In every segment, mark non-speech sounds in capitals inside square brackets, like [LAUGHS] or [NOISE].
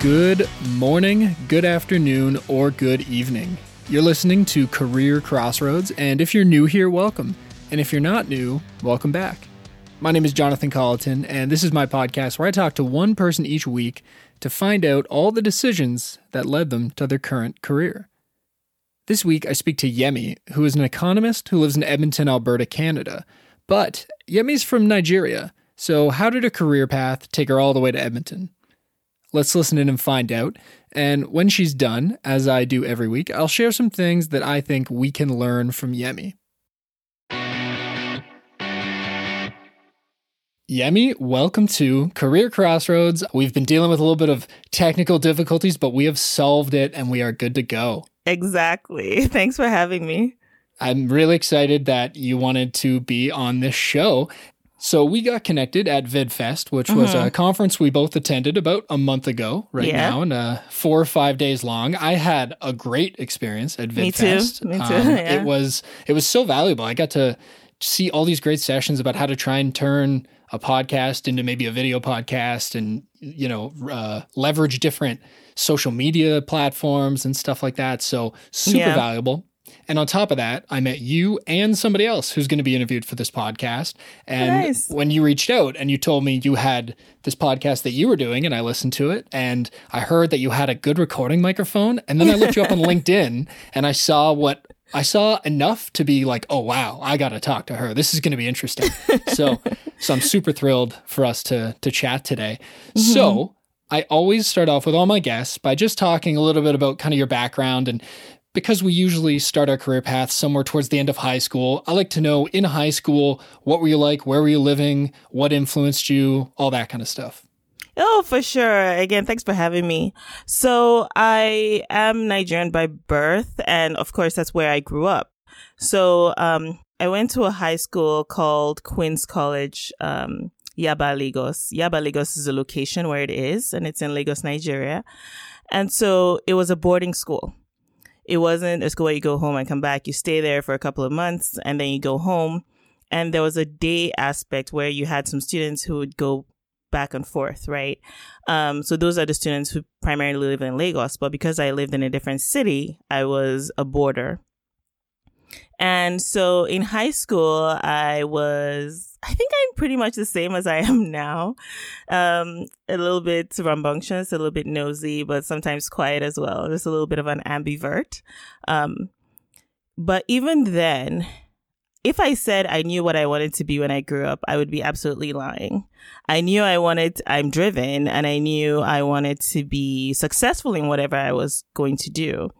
Good morning, good afternoon, or good evening. You're listening to Career Crossroads, and if you're new here, welcome. And if you're not new, welcome back. My name is Jonathan Colleton, and this is my podcast where I talk to one person each week to find out all the decisions that led them to their current career. This week, I speak to Yemi, who is an economist who lives in Edmonton, Alberta, Canada. But Yemi's from Nigeria, so how did her career path take her all the way to Edmonton? Let's listen in and find out. And when she's done, as I do every week, I'll share some things that I think we can learn from Yemi. Yemi, welcome to Career Crossroads. We've been dealing with a little bit of technical difficulties, but we have solved it and we are good to go. Exactly. [LAUGHS] Thanks for having me. I'm really excited that you wanted to be on this show. So we got connected at VidFest, which was mm-hmm. a conference we both attended about a month ago, right yeah. now, and uh, four or five days long. I had a great experience at VidFest. Me too. Me too. Um, [LAUGHS] yeah. It was it was so valuable. I got to see all these great sessions about how to try and turn a podcast into maybe a video podcast, and you know, uh, leverage different social media platforms and stuff like that. So super yeah. valuable. And on top of that, I met you and somebody else who's going to be interviewed for this podcast. And nice. when you reached out and you told me you had this podcast that you were doing, and I listened to it, and I heard that you had a good recording microphone. And then I looked you up on [LAUGHS] LinkedIn and I saw what I saw enough to be like, oh wow, I got to talk to her. This is going to be interesting. so, [LAUGHS] so I'm super thrilled for us to to chat today. Mm-hmm. So, I always start off with all my guests by just talking a little bit about kind of your background and because we usually start our career path somewhere towards the end of high school, I like to know in high school, what were you like? Where were you living? What influenced you? All that kind of stuff. Oh, for sure. Again, thanks for having me. So I am Nigerian by birth. And of course, that's where I grew up. So, um, I went to a high school called Queen's College, um, Yaba Lagos. Yaba Lagos is a location where it is, and it's in Lagos, Nigeria. And so it was a boarding school. It wasn't a school where you go home and come back. You stay there for a couple of months and then you go home. And there was a day aspect where you had some students who would go back and forth, right? Um, so those are the students who primarily live in Lagos. But because I lived in a different city, I was a boarder. And so in high school, I was, I think I'm pretty much the same as I am now. Um, a little bit rambunctious, a little bit nosy, but sometimes quiet as well. Just a little bit of an ambivert. Um, but even then, if I said I knew what I wanted to be when I grew up, I would be absolutely lying. I knew I wanted, I'm driven and I knew I wanted to be successful in whatever I was going to do.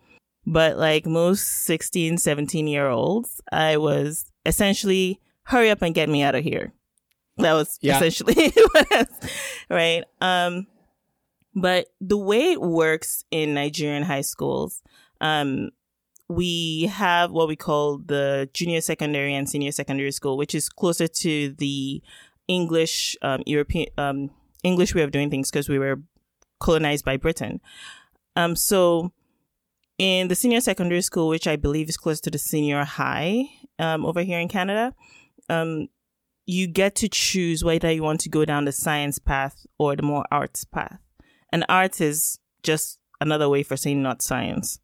But like most 16, 17 year olds, I was essentially hurry up and get me out of here. That was yeah. essentially [LAUGHS] right. Um, but the way it works in Nigerian high schools, um, we have what we call the junior secondary and senior secondary school, which is closer to the English, um, European, um, English way of doing things because we were colonized by Britain. Um, so in the senior secondary school, which I believe is close to the senior high um, over here in Canada, um, you get to choose whether you want to go down the science path or the more arts path. And arts is just another way for saying not science.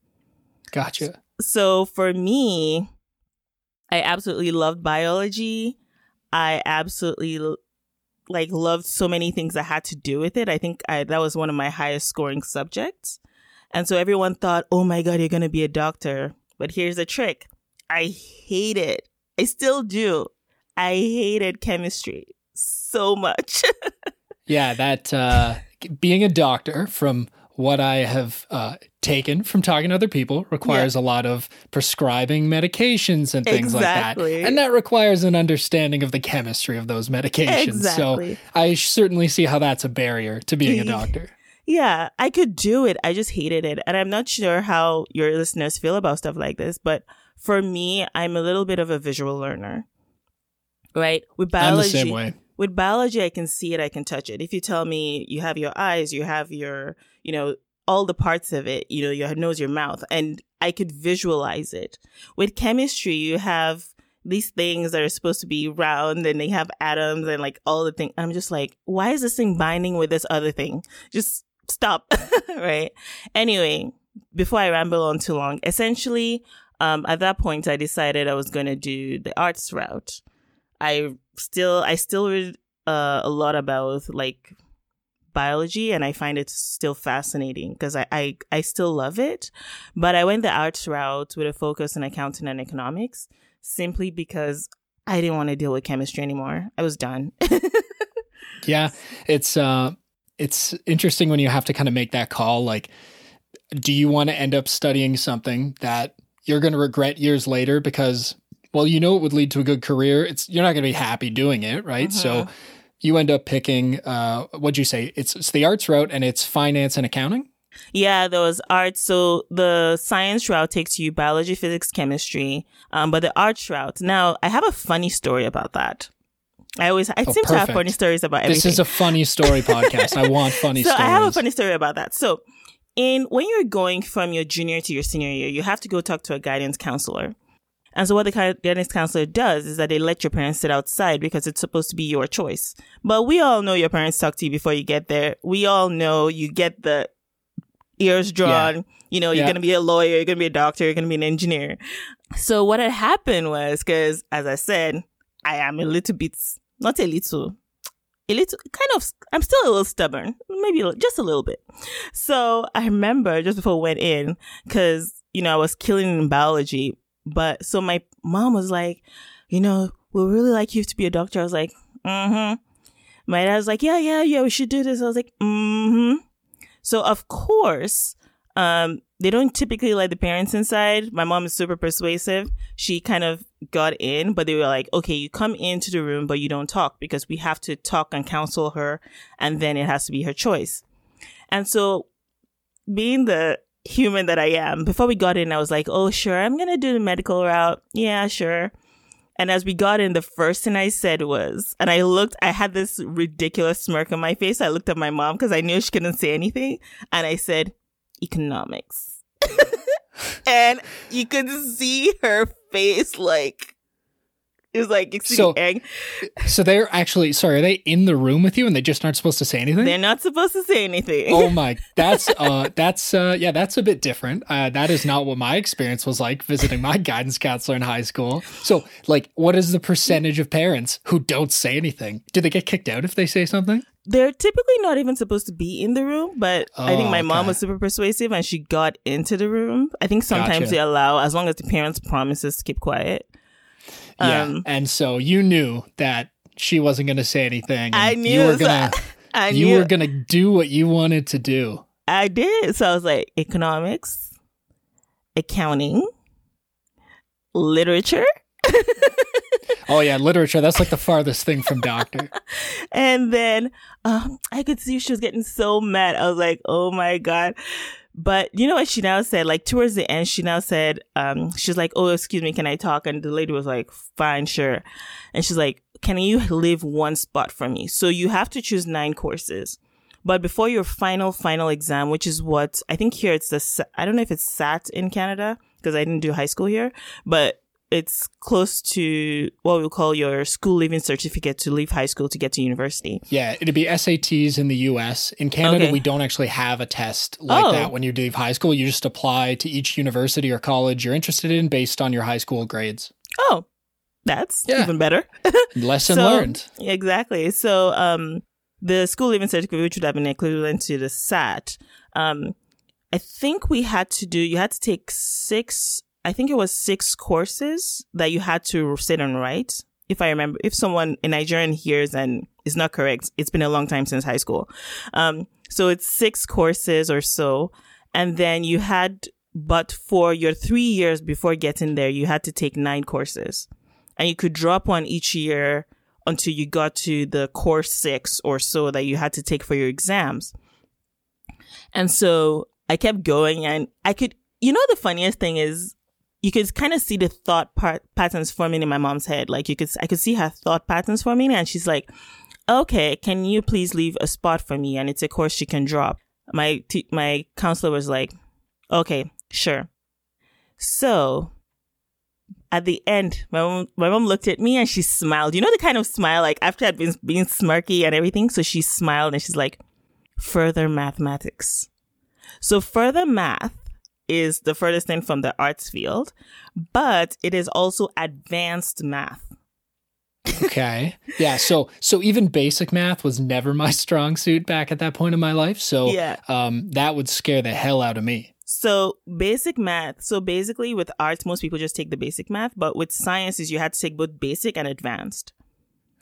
Gotcha. So for me, I absolutely loved biology. I absolutely like loved so many things that had to do with it. I think I, that was one of my highest scoring subjects. And so everyone thought, oh my God, you're going to be a doctor. But here's the trick I hate it. I still do. I hated chemistry so much. [LAUGHS] yeah, that uh, being a doctor, from what I have uh, taken from talking to other people, requires yeah. a lot of prescribing medications and things exactly. like that. And that requires an understanding of the chemistry of those medications. Exactly. So I certainly see how that's a barrier to being a [LAUGHS] doctor. Yeah, I could do it. I just hated it. And I'm not sure how your listeners feel about stuff like this, but for me, I'm a little bit of a visual learner. Right? With biology. I'm the same way. With biology, I can see it, I can touch it. If you tell me you have your eyes, you have your, you know, all the parts of it, you know, your nose, your mouth, and I could visualize it. With chemistry, you have these things that are supposed to be round and they have atoms and like all the things. I'm just like, why is this thing binding with this other thing? Just stop. [LAUGHS] right. Anyway, before I ramble on too long, essentially, um, at that point, I decided I was going to do the arts route. I still, I still read uh, a lot about like biology and I find it still fascinating because I, I, I still love it. But I went the arts route with a focus on accounting and economics simply because I didn't want to deal with chemistry anymore. I was done. [LAUGHS] yeah. It's, uh, it's interesting when you have to kind of make that call. Like, do you want to end up studying something that you're going to regret years later because, well, you know, it would lead to a good career. It's, you're not going to be happy doing it. Right. Mm-hmm. So you end up picking, uh, what'd you say? It's, it's the arts route and it's finance and accounting. Yeah, there was arts. So the science route takes you biology, physics, chemistry. Um, but the arts route. Now, I have a funny story about that. I always I oh, seem perfect. to have funny stories about everything. This is a funny story [LAUGHS] podcast. I want funny so stories. I have a funny story about that. So in when you're going from your junior to your senior year, you have to go talk to a guidance counselor. And so what the guidance counselor does is that they let your parents sit outside because it's supposed to be your choice. But we all know your parents talk to you before you get there. We all know you get the ears drawn. Yeah. You know, you're going to be a lawyer, you're going to be a doctor, you're going to be an engineer. So what had happened was because, as I said, I am a little bit not a little, a little, kind of, I'm still a little stubborn, maybe just a little bit. So I remember just before we went in, cause, you know, I was killing in biology, but so my mom was like, you know, we really like you to be a doctor. I was like, mm-hmm. My dad was like, yeah, yeah, yeah, we should do this. I was like, mm-hmm. So of course, um, they don't typically let the parents inside. My mom is super persuasive. She kind of got in, but they were like, okay, you come into the room, but you don't talk because we have to talk and counsel her. And then it has to be her choice. And so being the human that I am, before we got in, I was like, oh, sure, I'm going to do the medical route. Yeah, sure. And as we got in, the first thing I said was, and I looked, I had this ridiculous smirk on my face. I looked at my mom because I knew she couldn't say anything. And I said, economics. [LAUGHS] and you could see her face like it was like so. So they're actually sorry, are they in the room with you and they just aren't supposed to say anything? They're not supposed to say anything. oh my [LAUGHS] that's uh that's uh yeah, that's a bit different. Uh that is not what my experience was like visiting my guidance counselor in high school. So like what is the percentage of parents who don't say anything? Do they get kicked out if they say something? They're typically not even supposed to be in the room, but oh, I think my okay. mom was super persuasive and she got into the room. I think sometimes gotcha. they allow, as long as the parents promises to keep quiet. Yeah, um, and so you knew that she wasn't going to say anything. I knew you were gonna. I you knew. were [LAUGHS] gonna do what you wanted to do. I did. So I was like, economics, accounting, literature. [LAUGHS] oh yeah, literature. That's like the farthest thing from doctor. [LAUGHS] and then um, I could see she was getting so mad. I was like, oh my god. But you know what she now said? Like towards the end, she now said, um, she's like, oh, excuse me, can I talk? And the lady was like, fine, sure. And she's like, can you leave one spot for me? So you have to choose nine courses. But before your final, final exam, which is what I think here it's the, I don't know if it's SAT in Canada because I didn't do high school here, but it's close to what we call your school leaving certificate to leave high school to get to university. Yeah, it'd be SATs in the US. In Canada, okay. we don't actually have a test like oh. that when you leave high school. You just apply to each university or college you're interested in based on your high school grades. Oh, that's yeah. even better. [LAUGHS] Lesson so, learned. Exactly. So, um, the school leaving certificate, which would have been equivalent to the SAT, um, I think we had to do, you had to take six I think it was six courses that you had to sit and write. If I remember, if someone in Nigerian hears and is not correct, it's been a long time since high school. Um, so it's six courses or so. And then you had, but for your three years before getting there, you had to take nine courses and you could drop one each year until you got to the course six or so that you had to take for your exams. And so I kept going and I could, you know, the funniest thing is you could kind of see the thought part, patterns forming in my mom's head. Like you could, I could see her thought patterns forming and she's like, okay, can you please leave a spot for me? And it's a course she can drop. My, t- my counselor was like, okay, sure. So at the end, my mom, my mom looked at me and she smiled. You know the kind of smile like after I'd been being smirky and everything. So she smiled and she's like, further mathematics. So further math is the furthest thing from the arts field, but it is also advanced math. okay. Yeah. So so even basic math was never my [LAUGHS] strong suit back at that point in my life. So Yeah. um, that would scare the hell out of me. So basic math. So basically with arts, most people just take the basic math, but with sciences, you had to take both basic and advanced.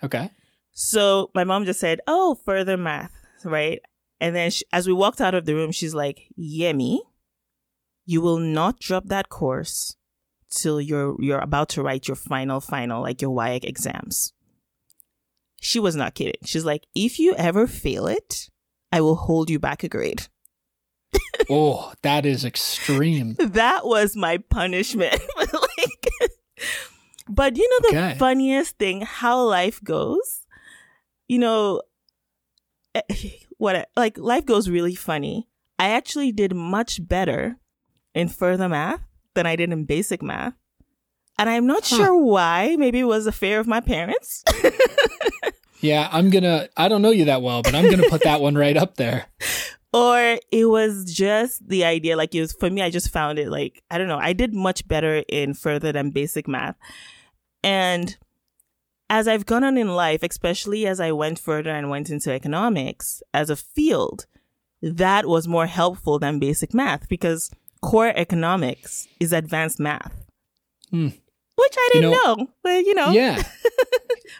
Okay. So my mom just said, "Oh, further math, right?" And then she, as we walked out of the room, she's like, "Yemi, you will not drop that course till you're you're about to write your final final, like your WAEC exams." She was not kidding. She's like, "If you ever fail it, I will hold you back a grade." [LAUGHS] Oh, that is extreme. that was my punishment. [LAUGHS] like, but you know the Okay. funniest thing, how life goes. You know, eh, [LAUGHS] what like life goes really funny. I actually did much better in further math than I did in basic math. And I'm not Huh. sure why. Maybe it was a fear of my parents. [LAUGHS] Yeah, I'm gonna. I don't know you that well, but I'm gonna put that one right up there. [LAUGHS] or it was just the idea like it was for me i just found it like i don't know i did much better in further than basic math and as i've gone on in life especially as i went further and went into economics as a field that was more helpful than basic math because core economics is advanced math Hmm. which i didn't know- know, but you know Yeah, [LAUGHS] anyway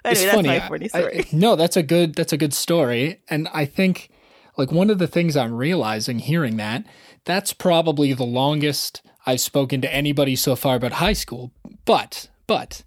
it's that's funny. my I- funny I- story no, that's a good. That's a good story, and I think like one of the things I'm realizing hearing that that's probably the longest I've spoken to anybody so far about high school. But but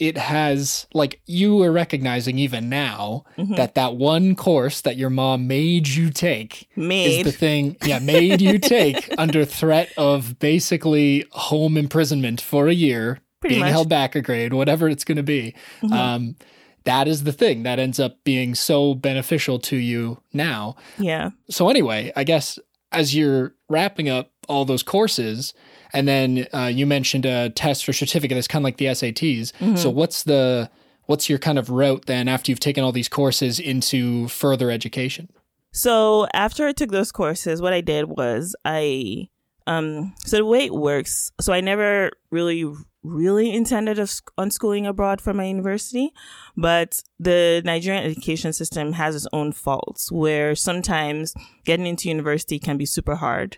it has like you are recognizing even now Mhm. that that one course that your mom made you take made is the thing yeah made you take [LAUGHS] under threat of basically home imprisonment for a year Pretty being much. held back a grade whatever it's going to be Mhm. um, that is the thing that ends up being so beneficial to you now yeah so anyway i guess as you're wrapping up all those courses and then uh, you mentioned a test for certificate that's kind of like the sats Mm-hmm. so what's the what's your kind of route then after you've taken all these courses into further education? So after I took those courses, what I did was I um so the way it works, so I never really really intended of unschooling abroad for my university, but the Nigerian education system has its own faults where sometimes getting into university can be super hard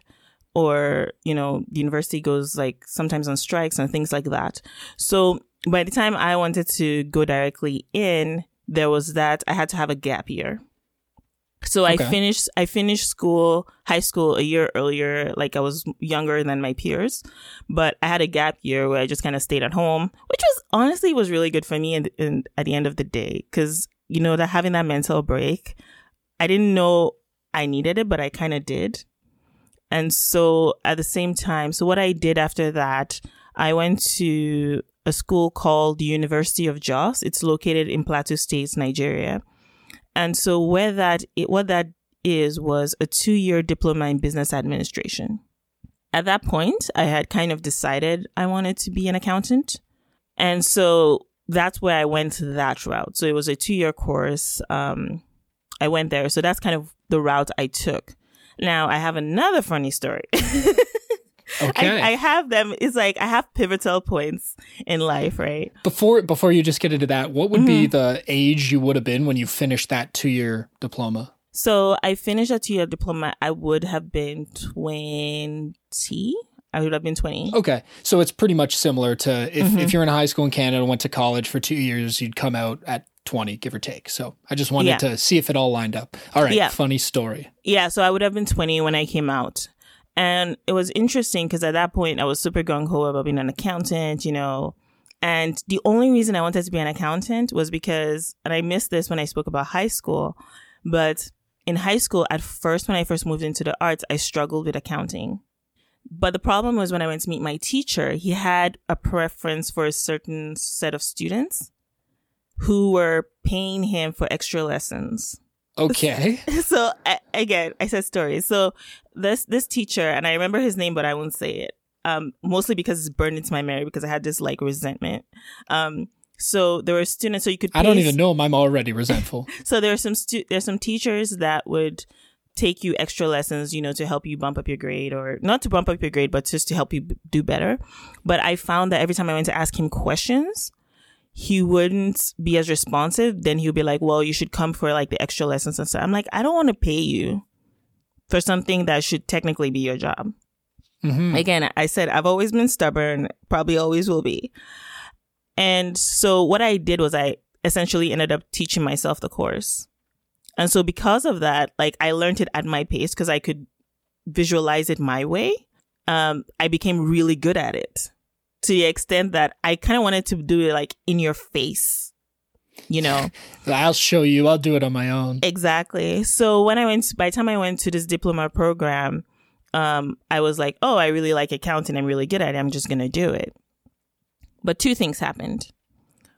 or you know the university goes like sometimes on strikes and things like that. So by the time I wanted to go directly in, there was that I had to have a gap year. So I finished I finished school, high school a year earlier, like I was younger than my peers, but I had a gap year where I just kind of stayed at home, which was honestly was really good for me and, in, at the end of the day cuz you know that having that mental break, I didn't know I needed it, but I kind of did. And so at the same time, so what I did after that, I went to a school called the University of Jos. It's located in Plateau State, Nigeria. And so where that it, what that is was a two year diploma in business administration. At that point, I had kind of decided I wanted to be an accountant. And so that's where I went that route. So it was a two year course. Um, I went there. So that's kind of the route I took. Now I have another funny story. [LAUGHS] Okay. I, I have them. It's like I have pivotal points in life, right? before before you just get into that, what would be Mm-hmm. the age you would have been when you finished that two year diploma? So I finished a two year diploma. I would have been 20. I would have been 20. Okay, so it's pretty much similar to if, Mm-hmm. if you're in high school in Canada, went to college for two years, you'd come out at 20, give or take. So I just wanted Yeah. to see if it all lined up. All right, Yeah. funny story. Yeah, so I would have been 20 when I came out. And it was interesting because at that point I was super gung ho about being an accountant, you know. And the only reason I wanted to be an accountant was because, and I missed this when I spoke about high school, but in high school, at first, when I first moved into the arts, I struggled with accounting. But the problem was when I went to meet my teacher, he had a preference for a certain set of students who were paying him for extra lessons. Okay. [LAUGHS] so I, again, I said stories. So this this teacher, and I remember his name, but I won't say it. Um, mostly because it's burned into my memory because I had this like resentment. Um, so there were students, so you could. I don't even know him. I'm already resentful. [LAUGHS] So there are some stu- there's some teachers that would take you extra lessons, you know, to help you bump up your grade or not to bump up your grade, but just to help you b- do better. But I found that every time I went to ask him questions, he wouldn't be as responsive. Then he would be like, well, you should come for like the extra lessons and stuff. I'm like, I don't want to pay you for something that should technically be your job. Mhm. Again, I said I've always been stubborn, probably always will be. And so what I did was I essentially ended up teaching myself the course. And so because of that, like I learned it at my pace because I could visualize it my way. Um, I became really good at it to the extent that I kind of wanted to do it like in your face, you know? [LAUGHS] I'll show you. I'll do it on my own. Exactly. So when I went, by the time I went to this diploma program, um, I was like, oh, I really like accounting. I'm really good at it. I'm just going to do it. But two things happened.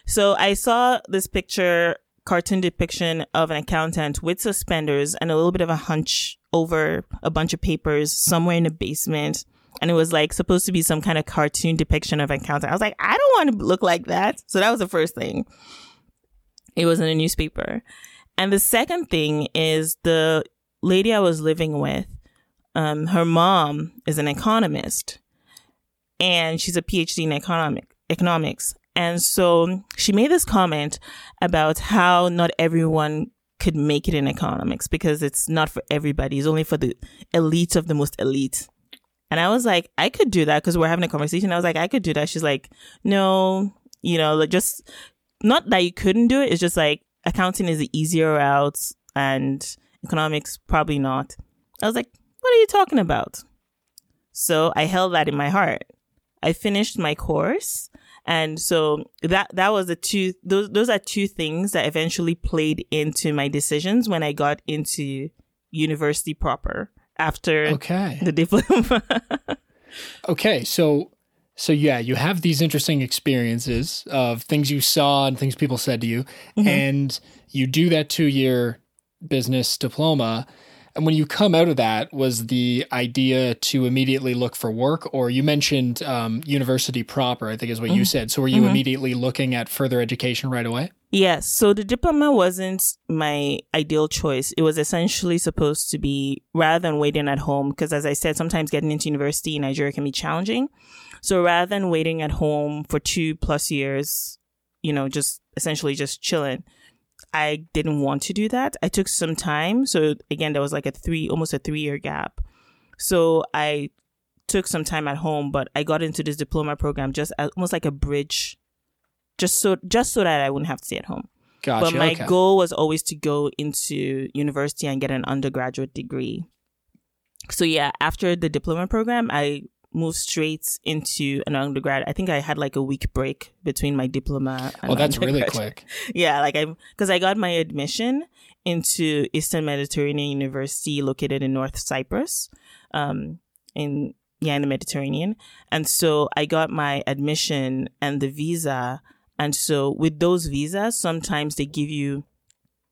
So I saw this picture, cartoon depiction of an accountant with suspenders and a little bit of a hunch over a bunch of papers somewhere in the basement. And it was like supposed to be some kind of cartoon depiction of an accountant. I was like, I don't want to look like that. So that was the first thing. It was in a newspaper. And the second thing is the lady I was living with, um, her mom is an economist and she's a PhD in economic economics. And so she made this comment about how not everyone could make it in economics because it's not for everybody. It's only for the elite of the most elite. And I was like, I could do that because we're having a conversation. I was like, I could do that. She's like, no, you know, like just not that you couldn't do it. It's just like accounting is the easier route and economics probably not. I was like, what are you talking about? So I held that in my heart. I finished my course. And so that, that was the two, those, those are two things that eventually played into my decisions when I got into university proper after Okay. the diploma. [LAUGHS] Okay. So, so yeah, you have these interesting experiences of things you saw and things people said to you, Mhm. and you do that two year business diploma. And when you come out of that, was the idea to immediately look for work, or you mentioned um, university proper? I think is what you Mhm. said. So were you Mhm. immediately looking at further education right away? Yes. So the diploma wasn't my ideal choice. It was essentially supposed to be rather than waiting at home, because as I said, sometimes getting into university in Nigeria can be challenging. So rather than waiting at home for two plus years, you know, just essentially just chilling, I didn't want to do that. I took some time. So again, there was like a three, almost a three year gap. So I took some time at home, but I got into this diploma program just almost like a bridge just so just so that I wouldn't have to stay at home. Gotcha. but my okay. goal was always to go into university and get an undergraduate degree. So yeah, after the diploma program, I moved straight into an undergrad. I think I had like a week break between my diploma. And Oh, that's really quick. [LAUGHS] Yeah, like I because I got my admission into Eastern Mediterranean University located in North Cyprus, um, in yeah in the Mediterranean, and so I got my admission and the visa, and so with those visas, sometimes they give you,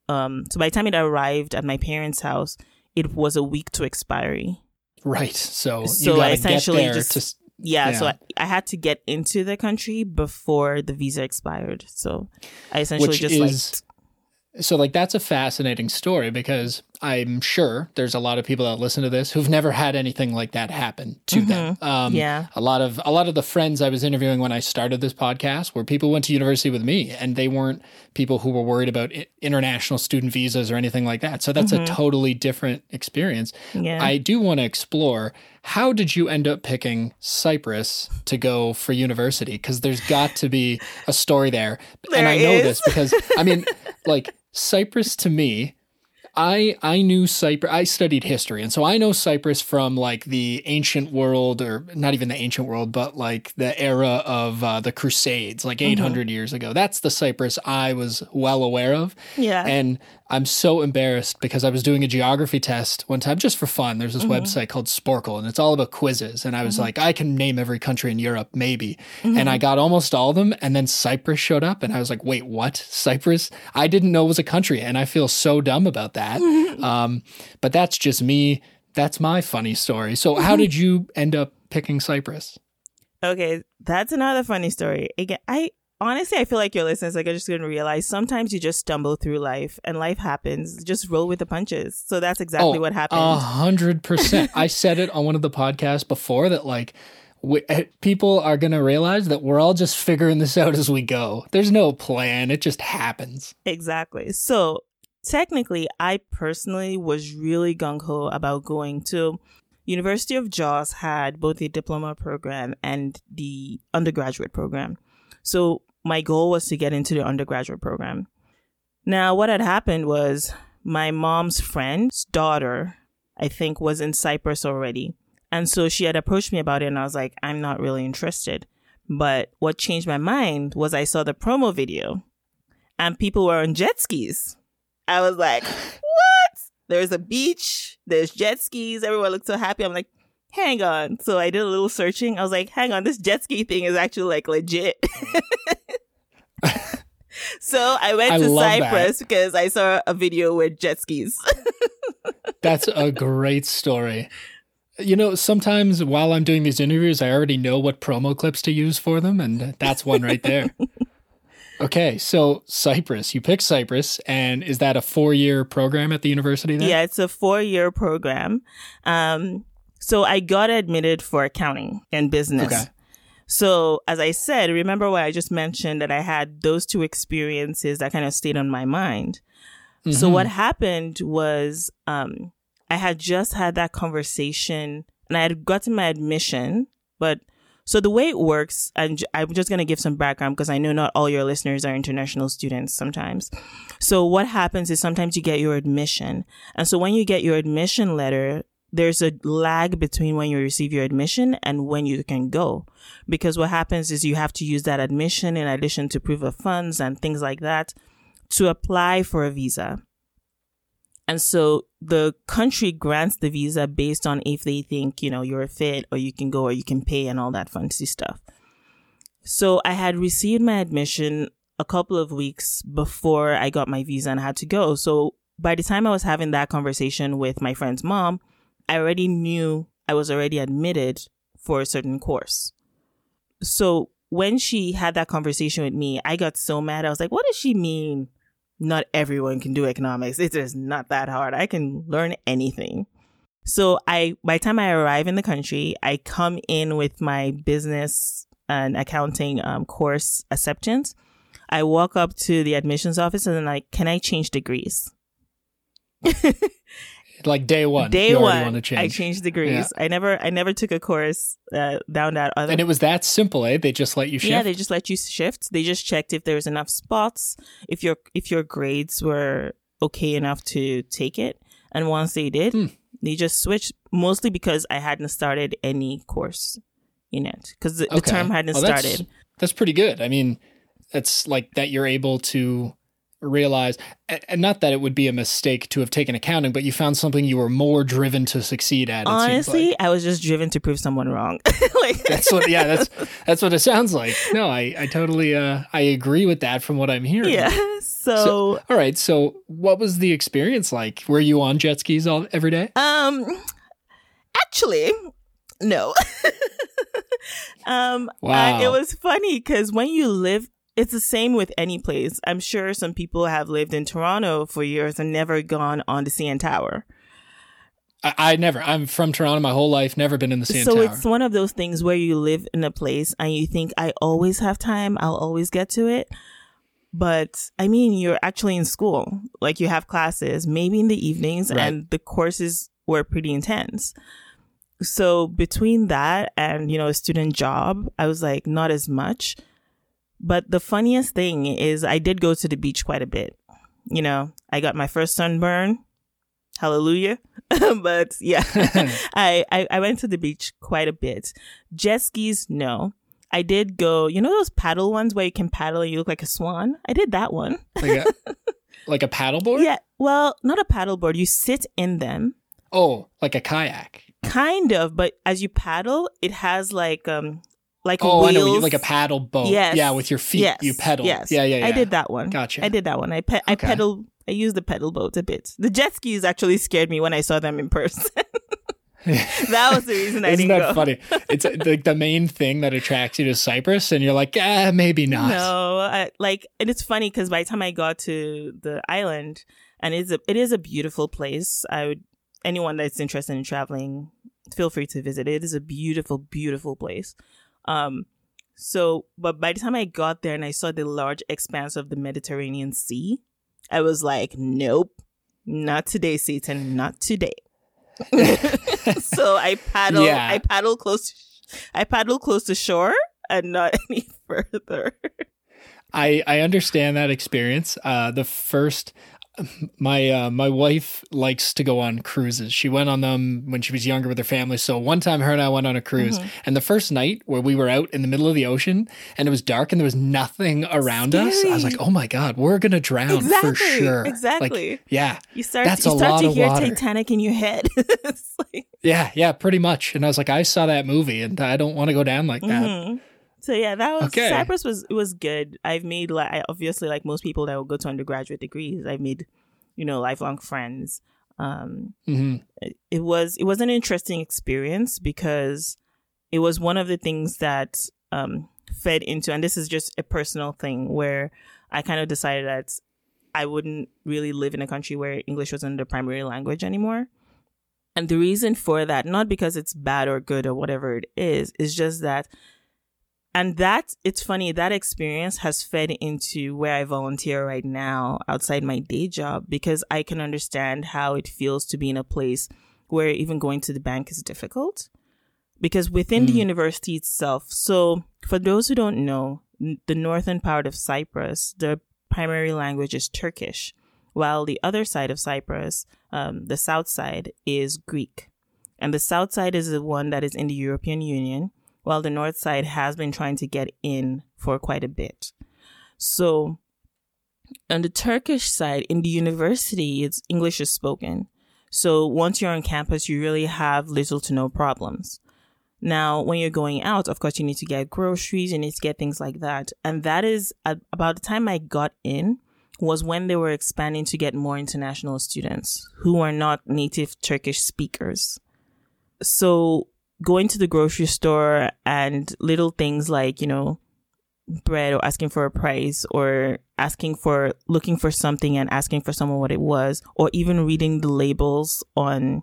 um, so by the time it arrived at my parents' house, it was a week to expiry. Right. So, So you I got get essentially there just- to s- Yeah, so I, I had to get into the country before the visa expired. So I essentially which just is like so like that's a fascinating story because I'm sure there's a lot of people that listen to this who've never had anything like that happen to them. Um, Mm-hmm. yeah. a lot of a lot of the friends I was interviewing when I started this podcast were people who went to university with me, and they weren't people who were worried about international student visas or anything like that. So that's a totally different experience. Mm-hmm. Yeah. I do want to explore how did you end up picking Cyprus to go for university? Because there's got to be a story there, and There I know is. this because I mean, like Cyprus to me. I I knew Cyprus. I studied history, and so I know Cyprus from like the ancient world, or not even the ancient world, but like the era of uh, the Crusades, like 800 years ago. That's the Cyprus I was well aware of. yeah. And I'm so embarrassed because I was doing a geography test one time just for fun. There's this mm-hmm. website called Sporcle and it's all about quizzes. And I was mm-hmm. like, I can name every country in Europe, maybe. And I mm-hmm. got almost all of them. And then Cyprus showed up and I was like, wait, what? Cyprus? I didn't know it was a country. And I feel so dumb about that. um, but that's just me. That's my funny story. So, how did you end up picking Cyprus? Okay, that's another funny story. Again, I honestly, I feel like your listeners like are just to realize sometimes you just stumble through life and life happens. Just roll with the punches. So that's exactly Oh, what happened. A hundred percent. I said it on one of the podcasts before that like we, eh, people are going to realize that we're all just figuring this out as we go. There's no plan. It just happens. Exactly. So technically, I personally was really gung ho about going to University of Jos had both the diploma program and the undergraduate program. So my goal was to get into the undergraduate program. Now, what had happened was my mom's friend's daughter, I think, was in Cyprus already. And so she had approached me about it, and I was like, I'm not really interested. But what changed my mind was I saw the promo video and people were on jet skis. I was like, what? There's a beach, there's jet skis, everyone looked so happy. I'm like, hang on. So I did a little searching. I was like, hang on, this jet ski thing is actually like legit. [LAUGHS] so I went I to love that. Cyprus because I saw a video with jet skis. [LAUGHS] That's a great story. You know, sometimes while I'm doing these interviews, I already know what promo clips to use for them, and that's one right there. [LAUGHS] okay, so Cyprus, you picked Cyprus, and is that a four year program at the university there? Yeah, it's a four year program. Um, so I got admitted for accounting and business. Okay. So as I said, remember what I just mentioned that I had those two experiences that kind of stayed on my mind. So Mhm. what happened was um, I had just had that conversation and I had gotten my admission, but so the way it works, and I'm just going to give some background because I know not all your listeners are international students sometimes. So what happens is sometimes you get your admission. And so when you get your admission letter, there's a lag between when you receive your admission and when you can go. Because what happens is you have to use that admission in addition to proof of funds and things like that to apply for a visa. And so the country grants the visa based on if they think, you know, you're a fit or you can go or you can pay and all that fancy stuff. So I had received my admission a couple of weeks before I got my visa and had to go. So by the time I was having that conversation with my friend's mom, I already knew I was already admitted for a certain course. So when she had that conversation with me, I got so mad. I was like, what does she mean? Not everyone can do economics. It is not that hard. I can learn anything. So I, by the time I arrive in the country, I come in with my business and accounting um, course acceptance. I walk up to the admissions office and I'm like, can I change degrees? [LAUGHS] like day one. Day one, I changed degrees. I never, I never took a course uh, down that other. and it was that simple, eh? They just let you shift. Yeah, they just let you shift. They just checked if there was enough spots, if your if your grades were okay enough to take it. And once they did, Hmm. they just switched. Mostly because I hadn't started any course in it because the, the term hadn't Well, started. That's pretty good. I mean, it's like that you're able to realize, and not that it would be a mistake to have taken accounting, but you found something you were more driven to succeed at. Honestly, like. I was just driven to prove someone wrong. [LAUGHS] like that's what. Yeah, that's [LAUGHS] that's what it sounds like. No, I I totally uh I agree with that from what I'm hearing. yeah. So, All right. So, what was the experience like? Were you on jet skis all every day? um, actually, no. [LAUGHS] um, Wow. I- it was funny because when you live, it's the same with any place. I'm sure some people have lived in Toronto for years and never gone on the CN Tower. I, I never. I'm from Toronto my whole life. Never been in the CN so Tower. So it's one of those things where you live in a place and you think, I always have time, I'll always get to it. But I mean, you're actually in school, like you have classes, maybe in the evenings, Right. and the courses were pretty intense. So between that and, you know, a student job, I was like, not as much. But the funniest thing is I did go to the beach quite a bit. You know, I got my first sunburn. Hallelujah. [LAUGHS] but yeah, [LAUGHS] I, I, I went to the beach quite a bit. Jet skis, no. I did go, you know those paddle ones where you can paddle and you look like a swan? I did that one. like a [LAUGHS] like a paddleboard. Yeah. Well, not a paddleboard. You sit in them. Oh, like a kayak. Kind of, but as you paddle, it has like um like Oh, wheels. I know. Like a paddle boat. Yes. Yeah, with your feet, yes. you pedal. Yes. Yeah, yeah, yeah. I did that one. Gotcha. I did that one. I pe- I pedal. I used the pedal boat a bit. The jet skis actually scared me when I saw them in person. [LAUGHS] that was the reason I Isn't didn't that go. funny? It's uh, like the main thing that attracts you to Cyprus, and you're like, ah, maybe not. No, I, like, and it's funny because by the time I got to the island, and it's a, it is a beautiful place. I would anyone that's interested in traveling, feel free to visit. It is a beautiful, beautiful place. Um, so, but by the time I got there and I saw the large expanse of the Mediterranean Sea, I was like, nope, not today, Satan, not today. [LAUGHS] so I paddle, Yeah. I paddle close, I paddle close to shore and not [LAUGHS] any further. I I understand that experience. Uh, the first, my uh, my wife likes to go on cruises. She went on them when she was younger with her family. So one time, her and I went on a cruise, Mm-hmm. and the first night where we were out in the middle of the ocean and it was dark and there was nothing around us, I was like, oh my god, we're gonna drown for Exactly, sure. Like, exactly. yeah, You start, That's you a start lot to hear water. Titanic in your head. [LAUGHS] like, yeah, yeah, pretty much. And I was like, I saw that movie, and I don't want to go down like that. mhm. So yeah, that was Okay. Cyprus was was good. I've made like obviously like most people that will go to undergraduate degrees, I've made you know lifelong friends. Um, hmm it, it was it was an interesting experience because it was one of the things that um fed into, and this is just a personal thing where I kind of decided that I wouldn't really live in a country where English wasn't the primary language anymore. And the reason for that, not because it's bad or good or whatever it is, is just that and that it's funny that experience has fed into where i volunteer right now outside my day job because i can understand how it feels to be in a place where even going to the bank is difficult because within the Mm. university itself. So for those who don't know the northern part of cyprus the primary language is turkish while the other side of cyprus um, the south side is greek. And the south side is the one that is in the european union while the north side has been trying to get in for quite a bit. So, on the Turkish side, in the university, it's English is spoken. So, once you're on campus, you really have little to no problems. Now, when you're going out, of course, you need to get groceries, you need to get things like that. And that is at about the time I got in was when they were expanding to get more international students who are not native Turkish speakers. So going to the grocery store and little things like, you know, bread or asking for a price or asking for looking for something and asking for someone what it was or even reading the labels on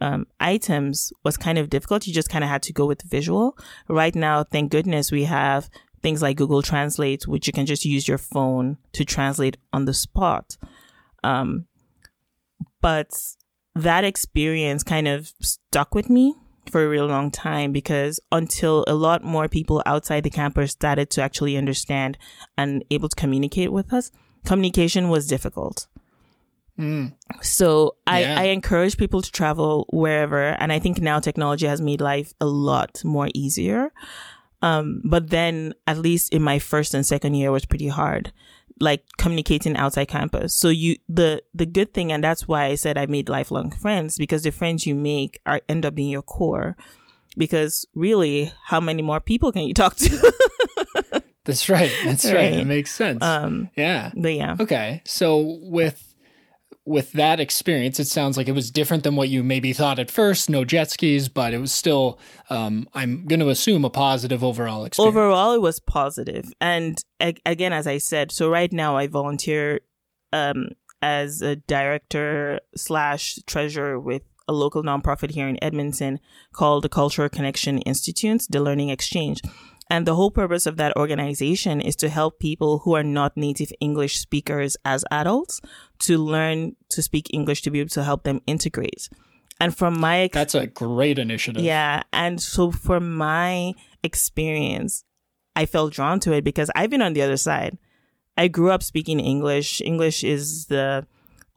um, items was kind of difficult. You just kind of had to go with the visual. Right now, thank goodness we have things like Google Translate, which you can just use your phone to translate on the spot. Um, but that experience kind of stuck with me for a real long time because until a lot more people outside the campus started to actually understand and able to communicate with us, communication was difficult. Mm. So I, Yeah. I encourage people to travel wherever. And I think now technology has made life a lot more easier. Um, but then at least in my first and second year was pretty hard, like communicating outside campus. So you, the, the good thing, and that's why I said I made lifelong friends because the friends you make are end up being your core. Because really, how many more people can you talk to? [LAUGHS] That's right. That's right. Right. It makes sense. um, yeah. but yeah. Okay. So with with that experience, it sounds like it was different than what you maybe thought at first. No jet skis, but it was still, um, I'm going to assume, a positive overall experience. overall it was positive and a- again as i said so right now i volunteer um as a director slash treasurer with a local nonprofit here in edmonton called the cultural connection institute the learning exchange and the whole purpose of that organization is to help people who are not native english speakers as adults to learn to speak english to be able to help them integrate and from my ex- That's a great initiative. yeah. And so for my experience, I felt drawn to it because I've been on the other side. I grew up speaking English. English is the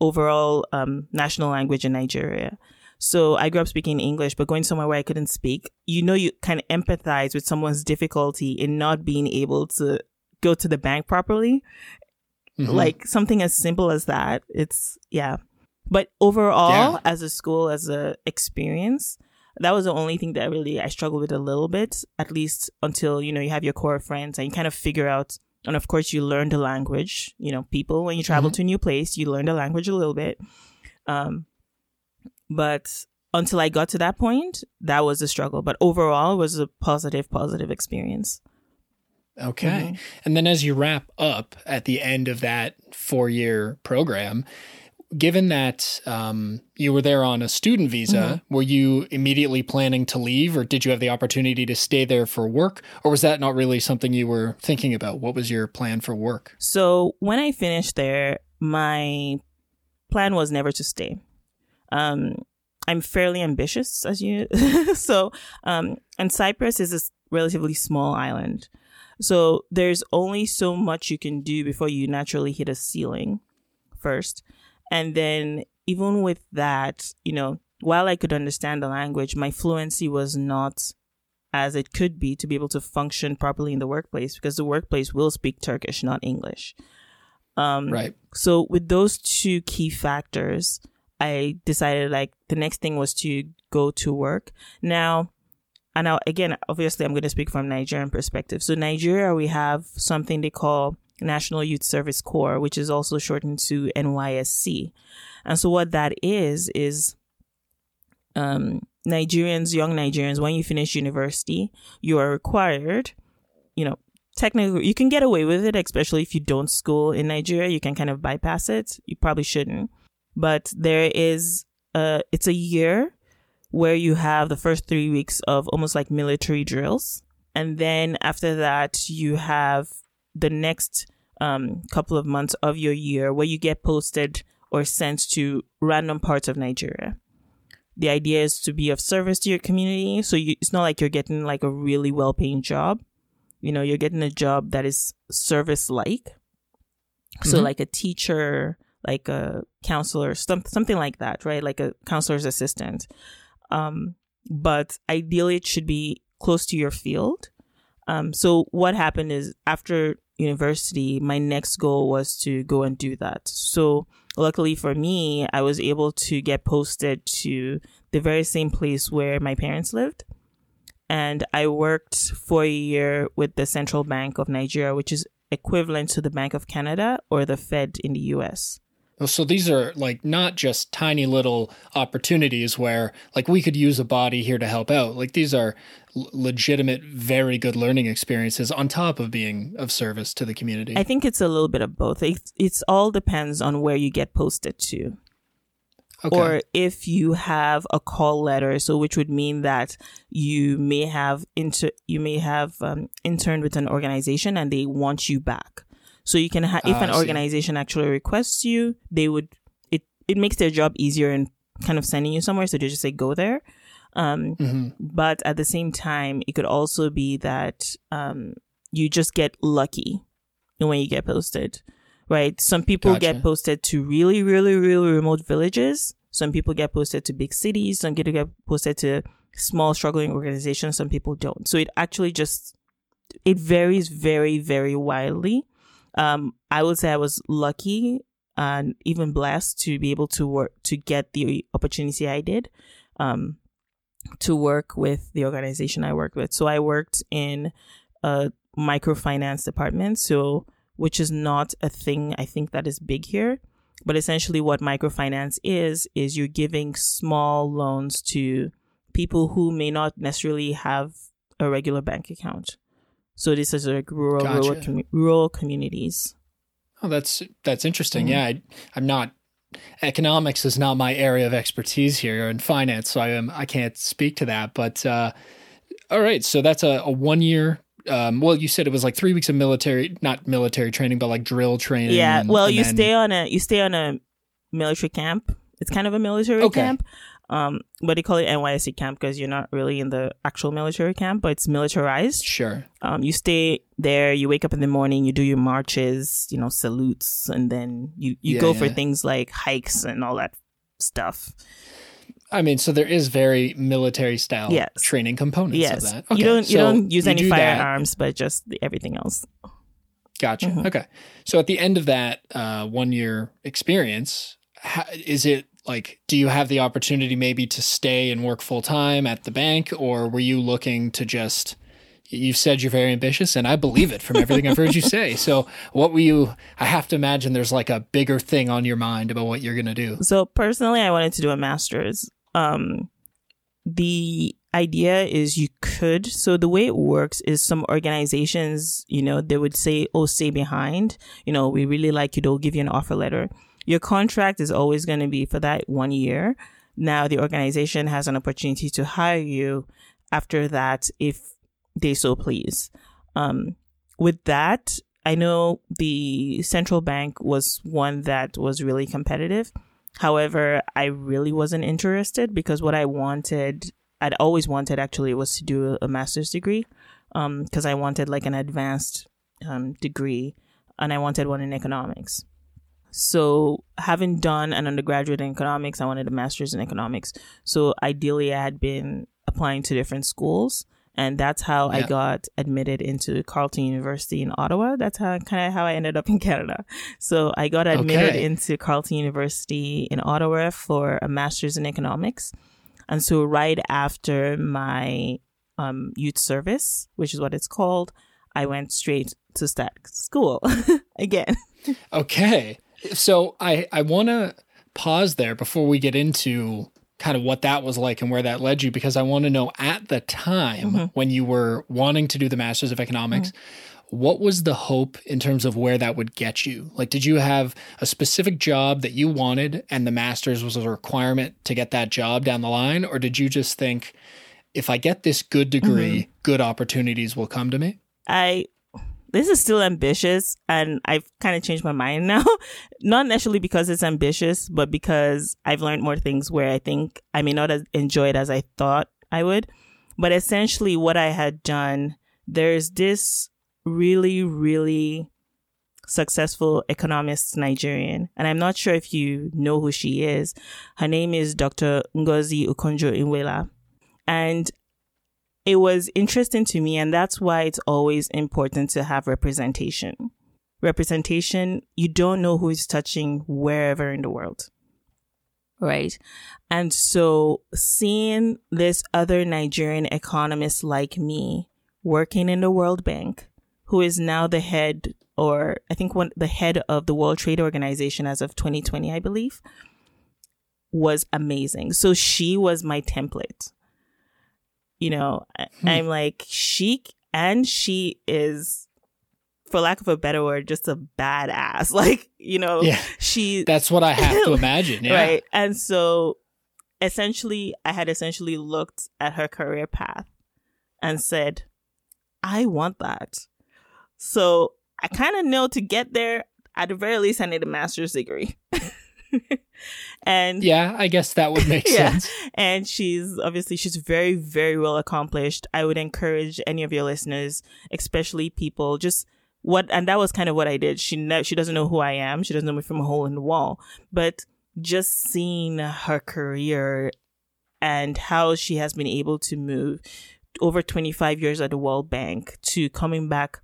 overall um, national language in Nigeria. So I grew up speaking English, but going somewhere where I couldn't speak, you know, you can empathize with someone's difficulty in not being able to go to the bank properly. Mhm. Like something as simple as that. It's, yeah. But overall, Yeah. as a school, as a experience, that was the only thing that really I struggled with a little bit, at least until, you know, you have your core friends and you kind of figure out, and of course you learn the language, you know, people, when you travel Mhm. to a new place, you learn the language a little bit. Um, but until I got to that point, that was a struggle. But overall, it was a positive, positive experience. Okay. Mm-hmm. And then as you wrap up at the end of that four year program, given that um, you were there on a student visa, mm-hmm. were you immediately planning to leave or did you have the opportunity to stay there for work? Or was that not really something you were thinking about? What was your plan for work? So when I finished there, my plan was never to stay. Um, I'm fairly ambitious, as you [LAUGHS] so. Um, and Cyprus is a relatively small island, so there's only so much you can do before you naturally hit a ceiling, first, and then even with that, you know, while I could understand the language, my fluency was not as it could be to be able to function properly in the workplace because the workplace will speak Turkish, not English. Um, right. So with those two key factors, I decided like the next thing was to go to work. Now, and now again, obviously, I'm going to speak from Nigerian perspective. So Nigeria, we have something they call National Youth Service Corps, which is also shortened to NYSC. And so what that is is um, Nigerians, young Nigerians, when you finish university, you are required, you know, technically you can get away with it, especially if you don't school in Nigeria. You can kind of bypass it. You probably shouldn't but there is a it's a year where you have the first three weeks of almost like military drills. And then after that you have the next um, couple of months of your year where you get posted or sent to random parts of nigeria. The idea is to be of service to your community. So you, it's not like you're getting like a really well-paying job. You know you're getting a job that is service like so mm-hmm. like a teacher like a counselor, some, something like that, right? Like a counselor's assistant. Um, but ideally, it should be close to your field. Um, so what happened is after university, my next goal was to go and do that. So luckily for me, I was able to get posted to the very same place where my parents lived. And I worked for a year with the Central Bank of Nigeria, which is equivalent to the Bank of Canada or the Fed in the US. So these are like not just tiny little opportunities where like we could use a body here to help out. Like these are legitimate, very good learning experiences on top of being of service to the community. I think it's a little bit of both. It's, it's all depends on where you get posted to. Okay. Or if you have a call letter, so which would mean that you may have inter you may have um, interned with an organization and they want you back. So you can, ha- if ah, an organization actually requests you, they would, it, it makes their job easier in kind of sending you somewhere. So they just say, go there. Um, mm-hmm. but at the same time, it could also be that, um, you just get lucky when you get posted, right? Some people gotcha. get posted to really, really, really remote villages. Some people get posted to big cities. Some people get posted to small struggling organizations. Some people don't. So it actually just, it varies very, very widely. Um, I would say I was lucky and even blessed to be able to work to get the opportunity I did um, to work with the organization I worked with. So I worked in a microfinance department, so which is not a thing I think that is big here. But essentially, what microfinance is is you're giving small loans to people who may not necessarily have a regular bank account. So this is like rural gotcha. rural, com- rural communities. Oh, that's that's interesting. Mm-hmm. Yeah, I, I'm not economics is not my area of expertise here in finance, so I am I can't speak to that. But uh, all right, so that's a, a one year. Um, well, you said it was like three weeks of military, not military training, but like drill training. Yeah. And, well, and you then... stay on a you stay on a military camp. It's kind of a military okay. camp. Um, but they call it NYSC camp because you're not really in the actual military camp, but it's militarized. Sure. Um, you stay there, you wake up in the morning, you do your marches, you know, salutes, and then you, you yeah, go yeah. for things like hikes and all that stuff. I mean, so there is very military style yes. training components yes. of that. Okay. You don't you so don't use any do firearms, that. but just the, everything else. Gotcha. Mm-hmm. Okay. So at the end of that uh, one year experience, how, is it like do you have the opportunity maybe to stay and work full time at the bank or were you looking to just you've said you're very ambitious and i believe it from everything i've heard you say [LAUGHS] so what were you i have to imagine there's like a bigger thing on your mind about what you're going to do so personally i wanted to do a master's um the idea is you could. So the way it works is some organizations, you know, they would say, oh, stay behind. You know, we really like you. They'll give you an offer letter. Your contract is always going to be for that one year. Now the organization has an opportunity to hire you after that if they so please. Um, with that, I know the central bank was one that was really competitive. However, I really wasn't interested because what I wanted, I'd always wanted actually was to do a master's degree because um, I wanted like an advanced um, degree and I wanted one in economics. So, having done an undergraduate in economics, I wanted a master's in economics. So, ideally, I had been applying to different schools and that's how yeah. I got admitted into Carleton University in Ottawa. That's how kind of how I ended up in Canada. So I got admitted okay. into Carleton University in Ottawa for a master's in economics. And so right after my um, youth service, which is what it's called, I went straight to start school [LAUGHS] again. okay. So I I want to pause there before we get into kind of what that was like and where that led you because I want to know at the time mm-hmm. when you were wanting to do the Masters of Economics, mm-hmm. what was the hope in terms of where that would get you? Like, did you have a specific job that you wanted and the Masters was a requirement to get that job down the line? Or did you just think, if I get this good degree, mm-hmm. good opportunities will come to me? I this is still ambitious and I've kind of changed my mind [LAUGHS] now. not necessarily because it's ambitious, but because I've learned more things where I think I may not enjoy it as I thought I would. But essentially what I had done, there's this really, really successful economist Nigerian. And I'm not sure if you know who she is. Her name is Dr. Ngozi Okonjo-Iweala. And it was interesting to me, and that's why it's always important to have representation. Representation, you don't know who is touching wherever in the world. Right. And so seeing this other Nigerian economist like me working in the World Bank, who is now the head, or I think one, the head of the World Trade Organization as of 2020, I believe, was amazing. So she was my template you know, hmm. I'm like, chic and she is, for lack of a better word, just a badass. [LAUGHS] Like, you know, yeah. she. That's what I have to [LAUGHS] imagine. Yeah. Right. And so essentially, I had essentially looked at her career path and said, I want that. So I kind of know to get there, at the very least, I need a master's degree. [LAUGHS] [LAUGHS] and yeah, I guess that would make [LAUGHS] yeah. sense. And she's obviously she's very very well accomplished. I would encourage any of your listeners, especially people, just what and that was kind of what I did. She ne- she doesn't know who I am. She doesn't know me from a hole in the wall, but just seeing her career and how she has been able to move over 25 years at the World Bank to coming back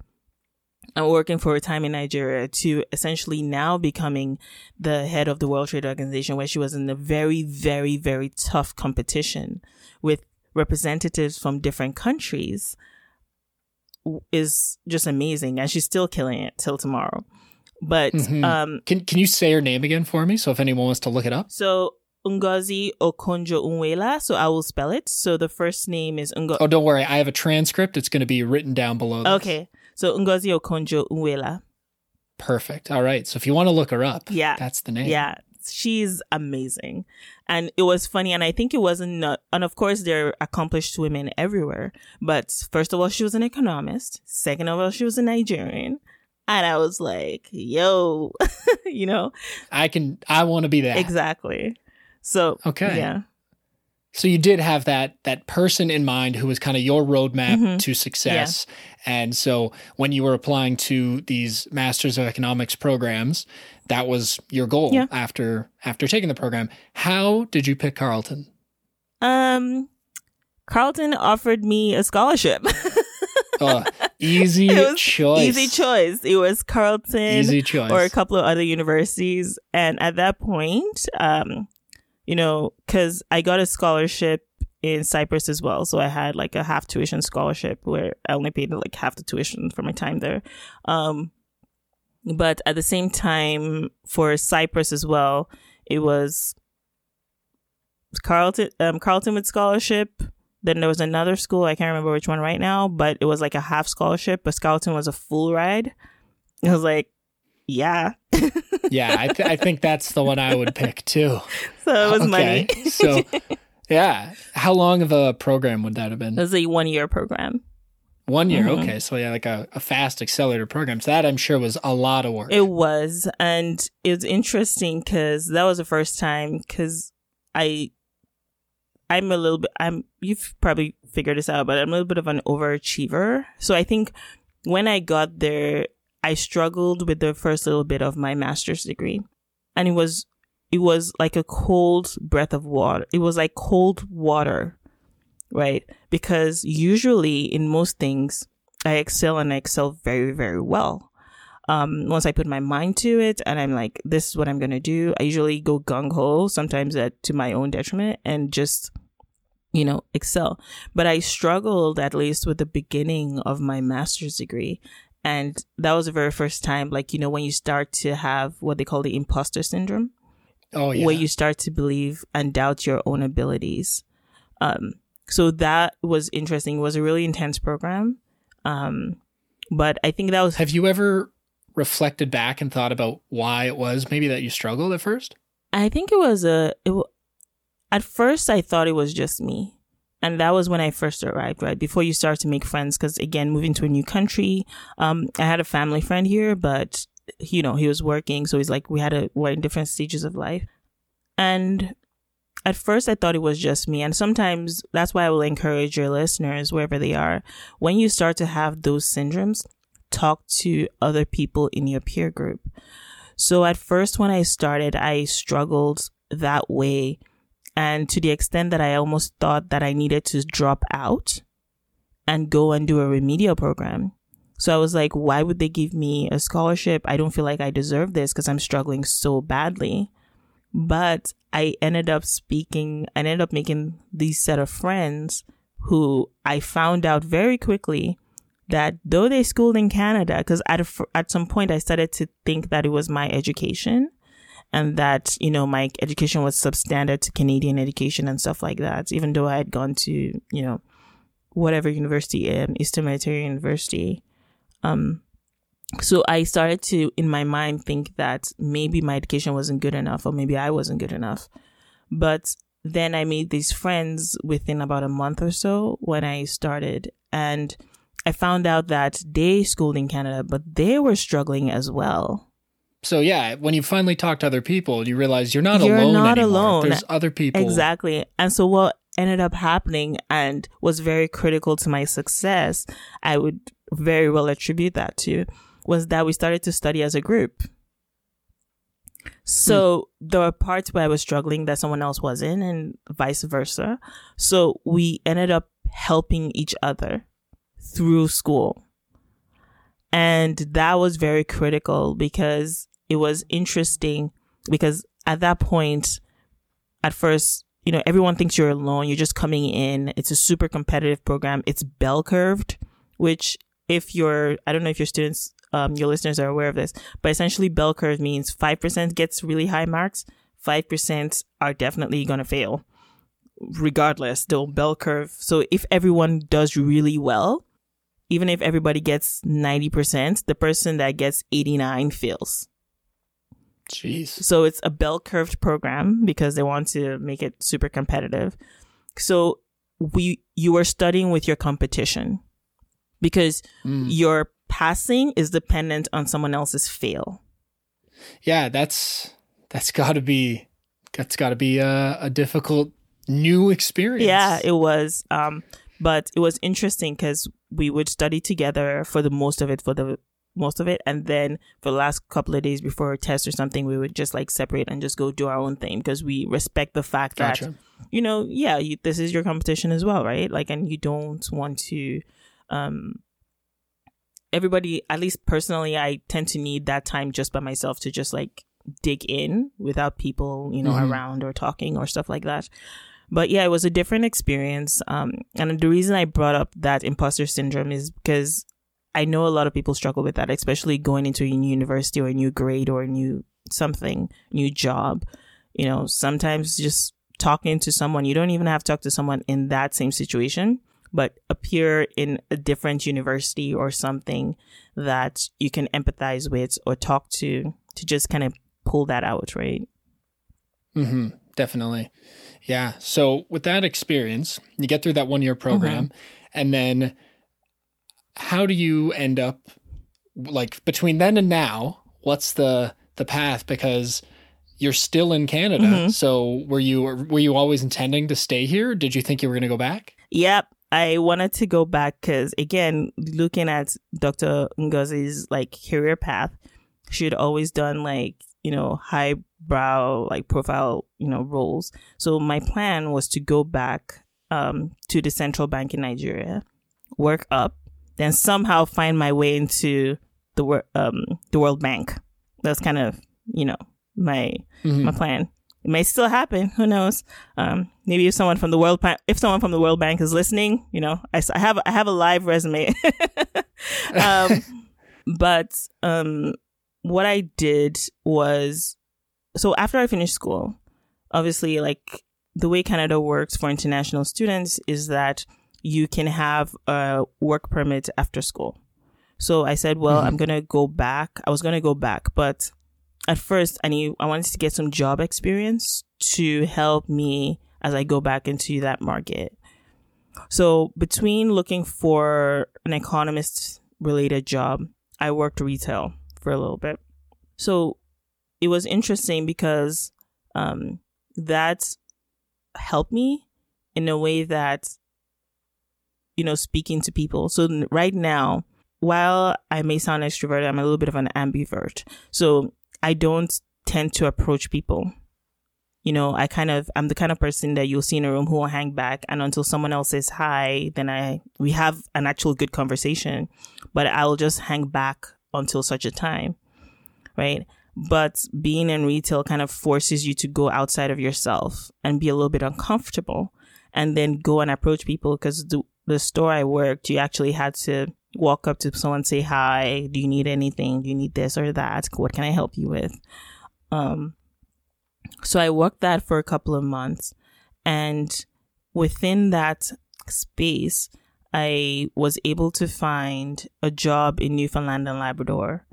working for a time in Nigeria to essentially now becoming the head of the World Trade Organization, where she was in a very, very, very tough competition with representatives from different countries is just amazing. And she's still killing it till tomorrow. But mm-hmm. um, can can you say her name again for me? So if anyone wants to look it up. So Ngozi Okonjo Iweala. So I will spell it. So the first name is Ngo. Oh, don't worry. I have a transcript. It's going to be written down below. This. Okay. So Ngozi Okonjo Iweala. Perfect. All right. So if you want to look her up, yeah, that's the name. Yeah, she's amazing. And it was funny, and I think it wasn't, and of course, there are accomplished women everywhere. But first of all, she was an economist. Second of all, she was a Nigerian. And I was like, yo, [LAUGHS] you know, I can, I want to be that. Exactly. So, okay. Yeah. So you did have that that person in mind who was kind of your roadmap mm-hmm. to success. Yeah. And so when you were applying to these Masters of Economics programs, that was your goal yeah. after after taking the program. How did you pick Carleton? Um Carleton offered me a scholarship. [LAUGHS] oh, easy [LAUGHS] choice. Easy choice. It was Carleton easy choice. or a couple of other universities. And at that point, um, you know, because I got a scholarship in Cyprus as well. So I had like a half tuition scholarship where I only paid like half the tuition for my time there. Um, but at the same time, for Cyprus as well, it was Carleton, um, with scholarship. Then there was another school. I can't remember which one right now, but it was like a half scholarship, but Carleton was a full ride. I was like, yeah. yeah, I, th- I think that's the one I would pick too. [LAUGHS] So it was okay. money. so, [LAUGHS] yeah. How long of a program would that have been? It was a one year program. One year, mm-hmm. okay. So yeah, like a, a fast accelerator program. So that I'm sure was a lot of work. It was, and it was interesting because that was the first time. Because I, I'm a little bit. I'm. You've probably figured this out, but I'm a little bit of an overachiever. So I think when I got there, I struggled with the first little bit of my master's degree, and it was it was like a cold breath of water. It was like cold water right? Because usually in most things, I excel and I excel very, very well. Um, once I put my mind to it and I'm like, this is what I'm going to do, I usually go gung ho, sometimes at, to my own detriment and just, you know, excel. But I struggled at least with the beginning of my master's degree. And that was the very first time, like, you know, when you start to have what they call the imposter syndrome. Oh, yeah. Where you start to believe and doubt your own abilities. Um, so that was interesting. It was a really intense program. Um, but I think that was. Have you ever reflected back and thought about why it was maybe that you struggled at first? I think it was a. It, at first, I thought it was just me. And that was when I first arrived, right? Before you start to make friends. Because again, moving to a new country, um, I had a family friend here, but, you know, he was working. So he's like, we had a, we're in different stages of life. And at first I thought it was just me. And sometimes that's why I will encourage your listeners, wherever they are, when you start to have those syndromes, talk to other people in your peer group. So at first, when I started, I struggled that way. And to the extent that I almost thought that I needed to drop out and go and do a remedial program. So I was like, why would they give me a scholarship? I don't feel like I deserve this because I'm struggling so badly. But I ended up speaking, I ended up making these set of friends who I found out very quickly that though they schooled in Canada, because at, at some point I started to think that it was my education and that, you know, my education was substandard to Canadian education and stuff like that, even though I had gone to, you know, whatever university, um, Eastern Mediterranean University. Um, so I started to, in my mind, think that maybe my education wasn't good enough or maybe I wasn't good enough. But then I made these friends within about a month or so when I started. And I found out that they schooled in Canada, but they were struggling as well. So yeah, when you finally talk to other people, you realize you're not you're alone. You're not anymore. alone. There's other people. Exactly. And so what ended up happening and was very critical to my success, I would very well attribute that to was that we started to study as a group. So hmm. there were parts where I was struggling that someone else wasn't and vice versa. So we ended up helping each other through school. And that was very critical because it was interesting because at that point, at first, you know, everyone thinks you're alone. You're just coming in. It's a super competitive program. It's bell curved, which if you're, I don't know if your students um, your listeners are aware of this, but essentially bell curve means 5% gets really high marks, 5% are definitely going to fail. Regardless, the bell curve. So if everyone does really well, even if everybody gets 90%, the person that gets 89 fails. Jeez. So it's a bell curved program because they want to make it super competitive. So we you are studying with your competition because mm. your passing is dependent on someone else's fail. Yeah, that's that's got to be that's got to be a, a, difficult new experience. Yeah, it was. Um, but it was interesting because we would study together for the most of it for the most of it, and then for the last couple of days before a test or something, we would just like separate and just go do our own thing because we respect the fact gotcha. that you know, yeah, you, this is your competition as well, right? Like, and you don't want to um everybody, at least personally, I tend to need that time just by myself to just like dig in without people, you know, mm-hmm. around or talking or stuff like that. But yeah, it was a different experience. Um, and the reason I brought up that imposter syndrome is because I know a lot of people struggle with that, especially going into a new university or a new grade or a new something, new job. You know, sometimes just talking to someone. You don't even have to talk to someone in that same situation, but appear in a different university or something that you can empathize with or talk to to just kind of pull that out, right? Mm-hmm. Definitely. Yeah. So with that experience, you get through that one year program, mm-hmm. and then how do you end up like between then and now? What's the the path? Because you're still in Canada. Mm-hmm. So were you were you always intending to stay here? Did you think you were going to go back? Yep. I wanted to go back because again, looking at Dr. Ngozi's like career path, she had always done like, you know, high brow like profile, you know, roles. So my plan was to go back um, to the central bank in Nigeria, work up, then somehow find my way into the um, the World Bank. That's kind of, you know, my mm-hmm. my plan. It may still happen. Who knows? Um, maybe if someone from the World Bank, if someone from the World Bank is listening, you know, I, I have I have a live resume. [LAUGHS] um, [LAUGHS] but um, what I did was so after I finished school, obviously, like the way Canada works for international students is that you can have a work permit after school. So I said, well, mm-hmm. I'm gonna go back. I was gonna go back, but at first I knew I wanted to get some job experience to help me as I go back into that market. So between looking for an economist related job, I worked retail for a little bit. So it was interesting because um, that helped me in a way that, you know, speaking to people. So right now, while I may sound extroverted, I'm a little bit of an ambivert. So I don't tend to approach people. You know, I kind of I'm the kind of person that you'll see in a room who will hang back and until someone else says hi, then I we have an actual good conversation. But I'll just hang back until such a time. Right? But being in retail kind of forces you to go outside of yourself and be a little bit uncomfortable and then go and approach people because the, the store I worked, you actually had to walk up to someone, say hi. Do you need anything? Do you need this or that? What can I help you with? Um, so I worked that for a couple of months, and within that space, I was able to find a job in Newfoundland and Labrador.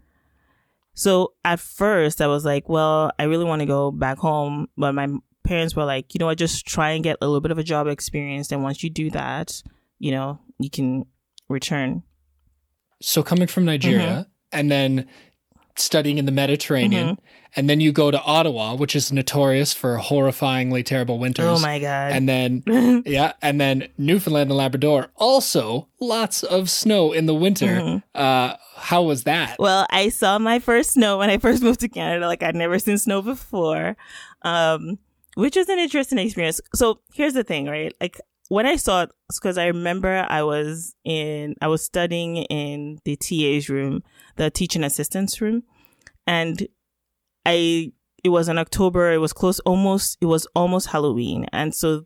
So at first, I was like, well, I really want to go back home, but my parents were like, you know what, just try and get a little bit of a job experience. And once you do that, you know, you can return. So coming from Nigeria mm-hmm. and then studying in the Mediterranean, mm-hmm. and then you go to Ottawa, which is notorious for horrifyingly terrible winters. Oh my god! And then [LAUGHS] yeah, and then Newfoundland and Labrador, also lots of snow in the winter. Mm-hmm. Uh, how was that? Well, I saw my first snow when I [LAUGHS] first moved to Canada. Like I'd never seen snow before. Um, which was an interesting experience. So here's the thing, right? Like when I saw it, because I remember I was in, I was studying in the TA's room, the teaching assistants room, and I, it was in October. It was close, almost, it was almost Halloween, and so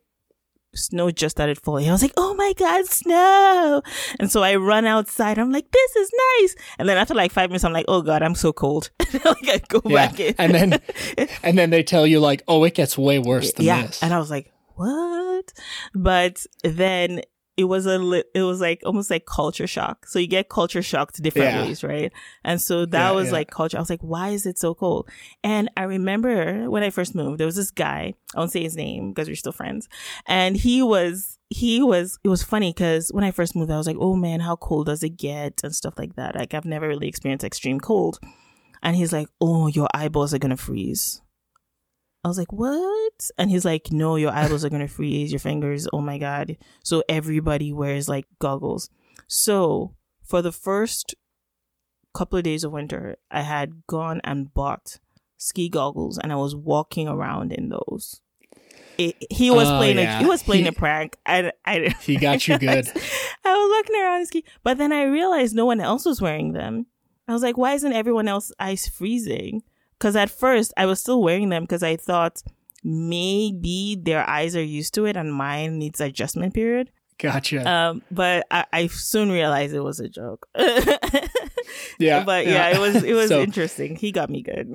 snow just started falling. I was like, "Oh my god, snow!" And so I run outside. I'm like, "This is nice." And then after like five minutes, I'm like, "Oh god, I'm so cold." [LAUGHS] like I go yeah. back in, and then, [LAUGHS] and then they tell you like, "Oh, it gets way worse than yeah. this." And I was like, what? But then it was a li- it was like almost like culture shock. So you get culture shocked different yeah. ways, right? And so that yeah, was yeah. like culture. I was like, why is it so cold? And I remember when I first moved, there was this guy. I won't say his name because we're still friends, and he was he was it was funny because when I first moved, I was like, oh man, how cold does it get and stuff like that. Like I've never really experienced extreme cold. And he's like, oh, your eyeballs are gonna freeze. I was like, what? And he's like, no, your eyeballs are going to freeze, your fingers. Oh my God. So everybody wears like goggles. So for the first couple of days of winter, I had gone and bought ski goggles and I was walking around in those. It, he was oh, playing yeah. a, he was playing he, a prank. I, I he got you good. [LAUGHS] I was looking around ski, but then I realized no one else was wearing them. I was like, why isn't everyone else ice freezing? Because at first I was still wearing them because I thought maybe their eyes are used to it and mine needs adjustment period. Gotcha. Um, but I, I soon realized it was a joke. [LAUGHS] Yeah. but yeah, it was it was So- interesting. He got me good.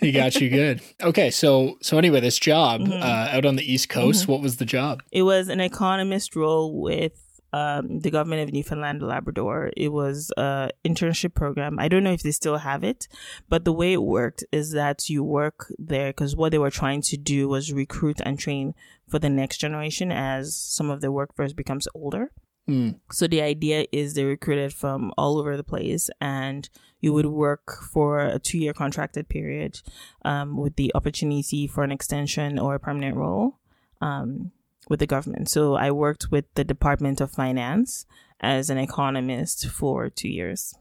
he got you good. Okay, so so anyway, this job Mhm. uh, out on the East Coast, what was the job? It was an economist role with um, the government of Newfoundland and Labrador. It was a internship program. I don't know if they still have it, but the way it worked is that you work there because what they were trying to do was recruit and train for the next generation as some of the workforce becomes older. Hmm. So the idea is they recruited from all over the place, and you would work for a two-year contracted period, um, with the opportunity for an extension or a permanent role, um, with the government. So I worked with the Department of Finance as an economist for two years.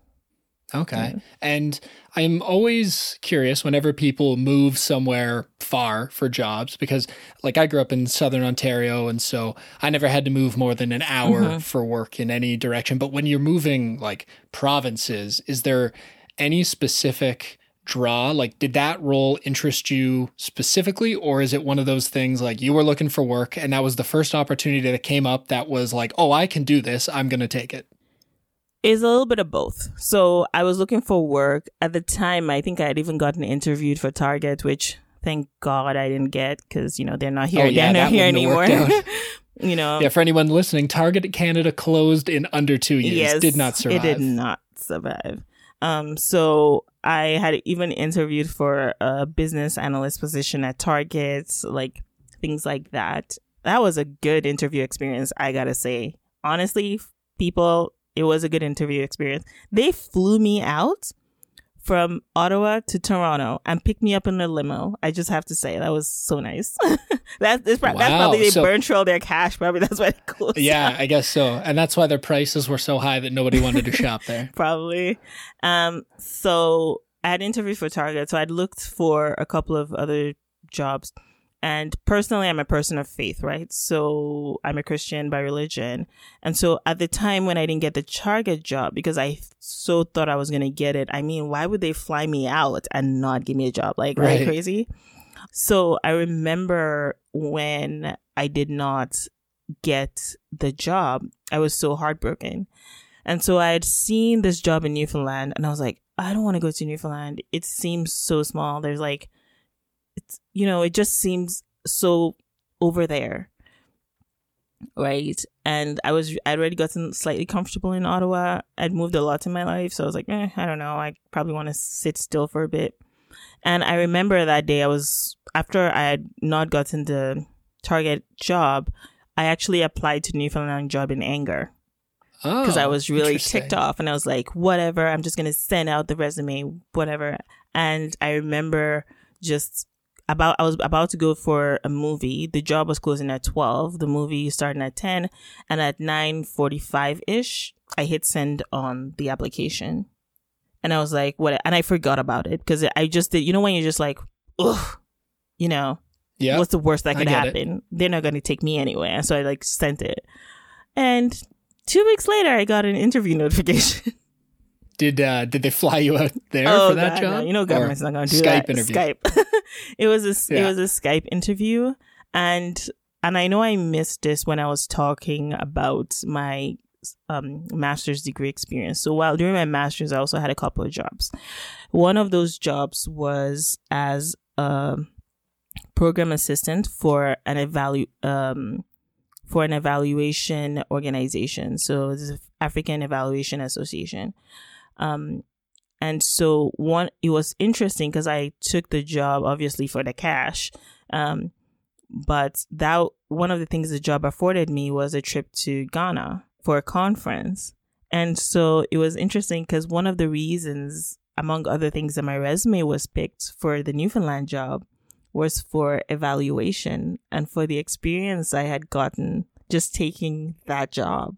Okay. And I'm always curious whenever people move somewhere far for jobs because, like, I grew up in Southern Ontario, and so I never had to move more than an hour Mhm. for work in any direction. But when you're moving, like, provinces, is there any specific draw? Like, did that role interest you specifically, or is it one of those things like you were looking for work and that was the first opportunity that came up that was like, oh, I can do this, I'm going to take it? It's a little bit of both. So I was looking for work at the time. I think I had even gotten interviewed for Target, which thank God I didn't get because you know they're not here. Oh, yeah, they're not here anymore. [LAUGHS] you know. Yeah, for anyone listening, Target Canada closed in under two years. Yes, did not survive. It did not survive. Um, so I had even interviewed for a business analyst position at Target, like things like that. That was a good interview experience, I gotta say. Honestly, people, it was a good interview experience. They flew me out from Ottawa to Toronto and picked me up in a limo. I just have to say that was so nice. [LAUGHS] that's, that's, pro- that's probably they so- burned through all their cash. Probably that's why they closed. Yeah, I guess so. And that's why their prices were so high that nobody wanted to shop there. [LAUGHS] probably. Um, so I had interviewed for Target, so I'd looked for a couple of other jobs. And personally, I'm a person of faith, right? So I'm a Christian by religion. And so at the time when I didn't get the Target job, because I so thought I was going to get it, I mean, why would they fly me out and not give me a job? Like, right. Crazy? So I remember when I did not get the job, I was so heartbroken. And so I had seen this job in Newfoundland and I was like, I don't want to go to Newfoundland. It seems so small. There's like, it's, you know, it just seems so over there. Right. And I was, I'd already gotten slightly comfortable in Ottawa. I'd moved a lot in my life. So I was like, eh, I don't know. I probably want to sit still for a bit. And I remember that day I was, after I had not gotten the Target job, I actually applied to Newfoundland job in anger Oh, because I was really ticked off and I was like, whatever, I'm just going to send out the resume, whatever. And I remember just about, I was about to go for a movie. The job was closing at 12, the movie starting at 10. And at 9.45 ish, I hit send on the application. And I was like, what? And I forgot about it because I just did, you know, when you're just like, ugh, you know, Yeah. what's the worst that could get it. happen? They're not going to take me anyway. And so I like sent it. And two weeks later, I got an interview [LAUGHS] notification. Did uh, did they fly you out there oh, for that God, job? no. You know, Or government's not going to do Skype that. interview? Skype. [LAUGHS] it was a it was a Skype interview, and and I know I missed this when I was talking about my um, master's degree experience. So while during my master's, I also had a couple of jobs. One of those jobs was as a program assistant for an evalu um for an evaluation organization. So this is African Evaluation Association. Um, and so one, it was interesting because I took the job obviously for the cash. Um, but that one of the things the job afforded me was a trip to Ghana for a conference. And so it was interesting because one of the reasons, among other things, that my resume was picked for the Newfoundland job was for evaluation and for the experience I had gotten just taking that job.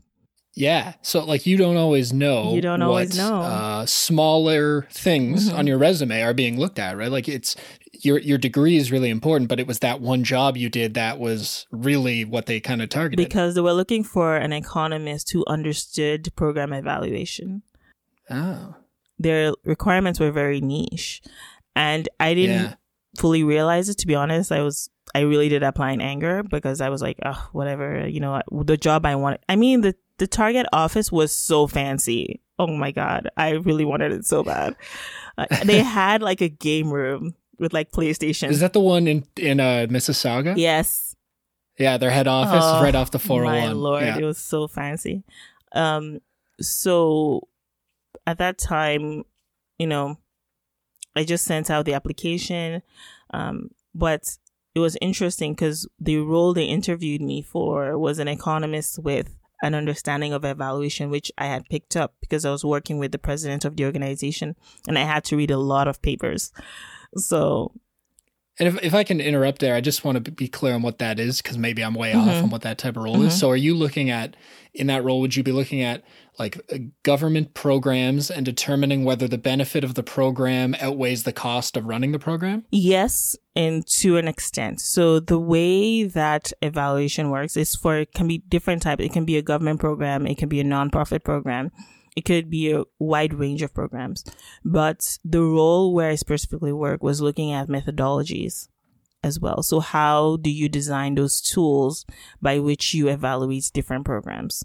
Yeah. So like you don't always know. You don't always what, know. Uh, smaller things Mhm. on your resume are being looked at, right? Like it's your your degree is really important, but it was that one job you did that was really what they kind of targeted. Because they were looking for an economist who understood program evaluation. oh. Their requirements were very niche. And I didn't Yeah. fully realize it, to be honest. I was, I really did apply in anger because I was like, oh, whatever, you know, the job I wanted. I mean, the, the Target office was so fancy. oh my god, I really wanted it so bad. Uh, they [LAUGHS] had like a game room with like PlayStation. Is that the one in in uh, Mississauga? yes. Yeah, their head office Oh, right off the 401. My lord, Yeah. it was so fancy. Um, so at that time, you know, I just sent out the application. Um, but it was interesting because the role they interviewed me for was an economist with an understanding of evaluation, which I had picked up because I was working with the president of the organization and I had to read a lot of papers. So And if, if I can interrupt there, I just want to be clear on what that is because maybe I'm way off Mhm. on what that type of role is. Mhm. So, are you looking at in that role? Would you be looking at like uh, government programs and determining whether the benefit of the program outweighs the cost of running the program? Yes, and to an extent. So the way that evaluation works is for it can be different type. It can be a government program, it can be a nonprofit program, it could be a wide range of programs. But the role where I specifically work was looking at methodologies as well. So how do you design those tools by which you evaluate different programs?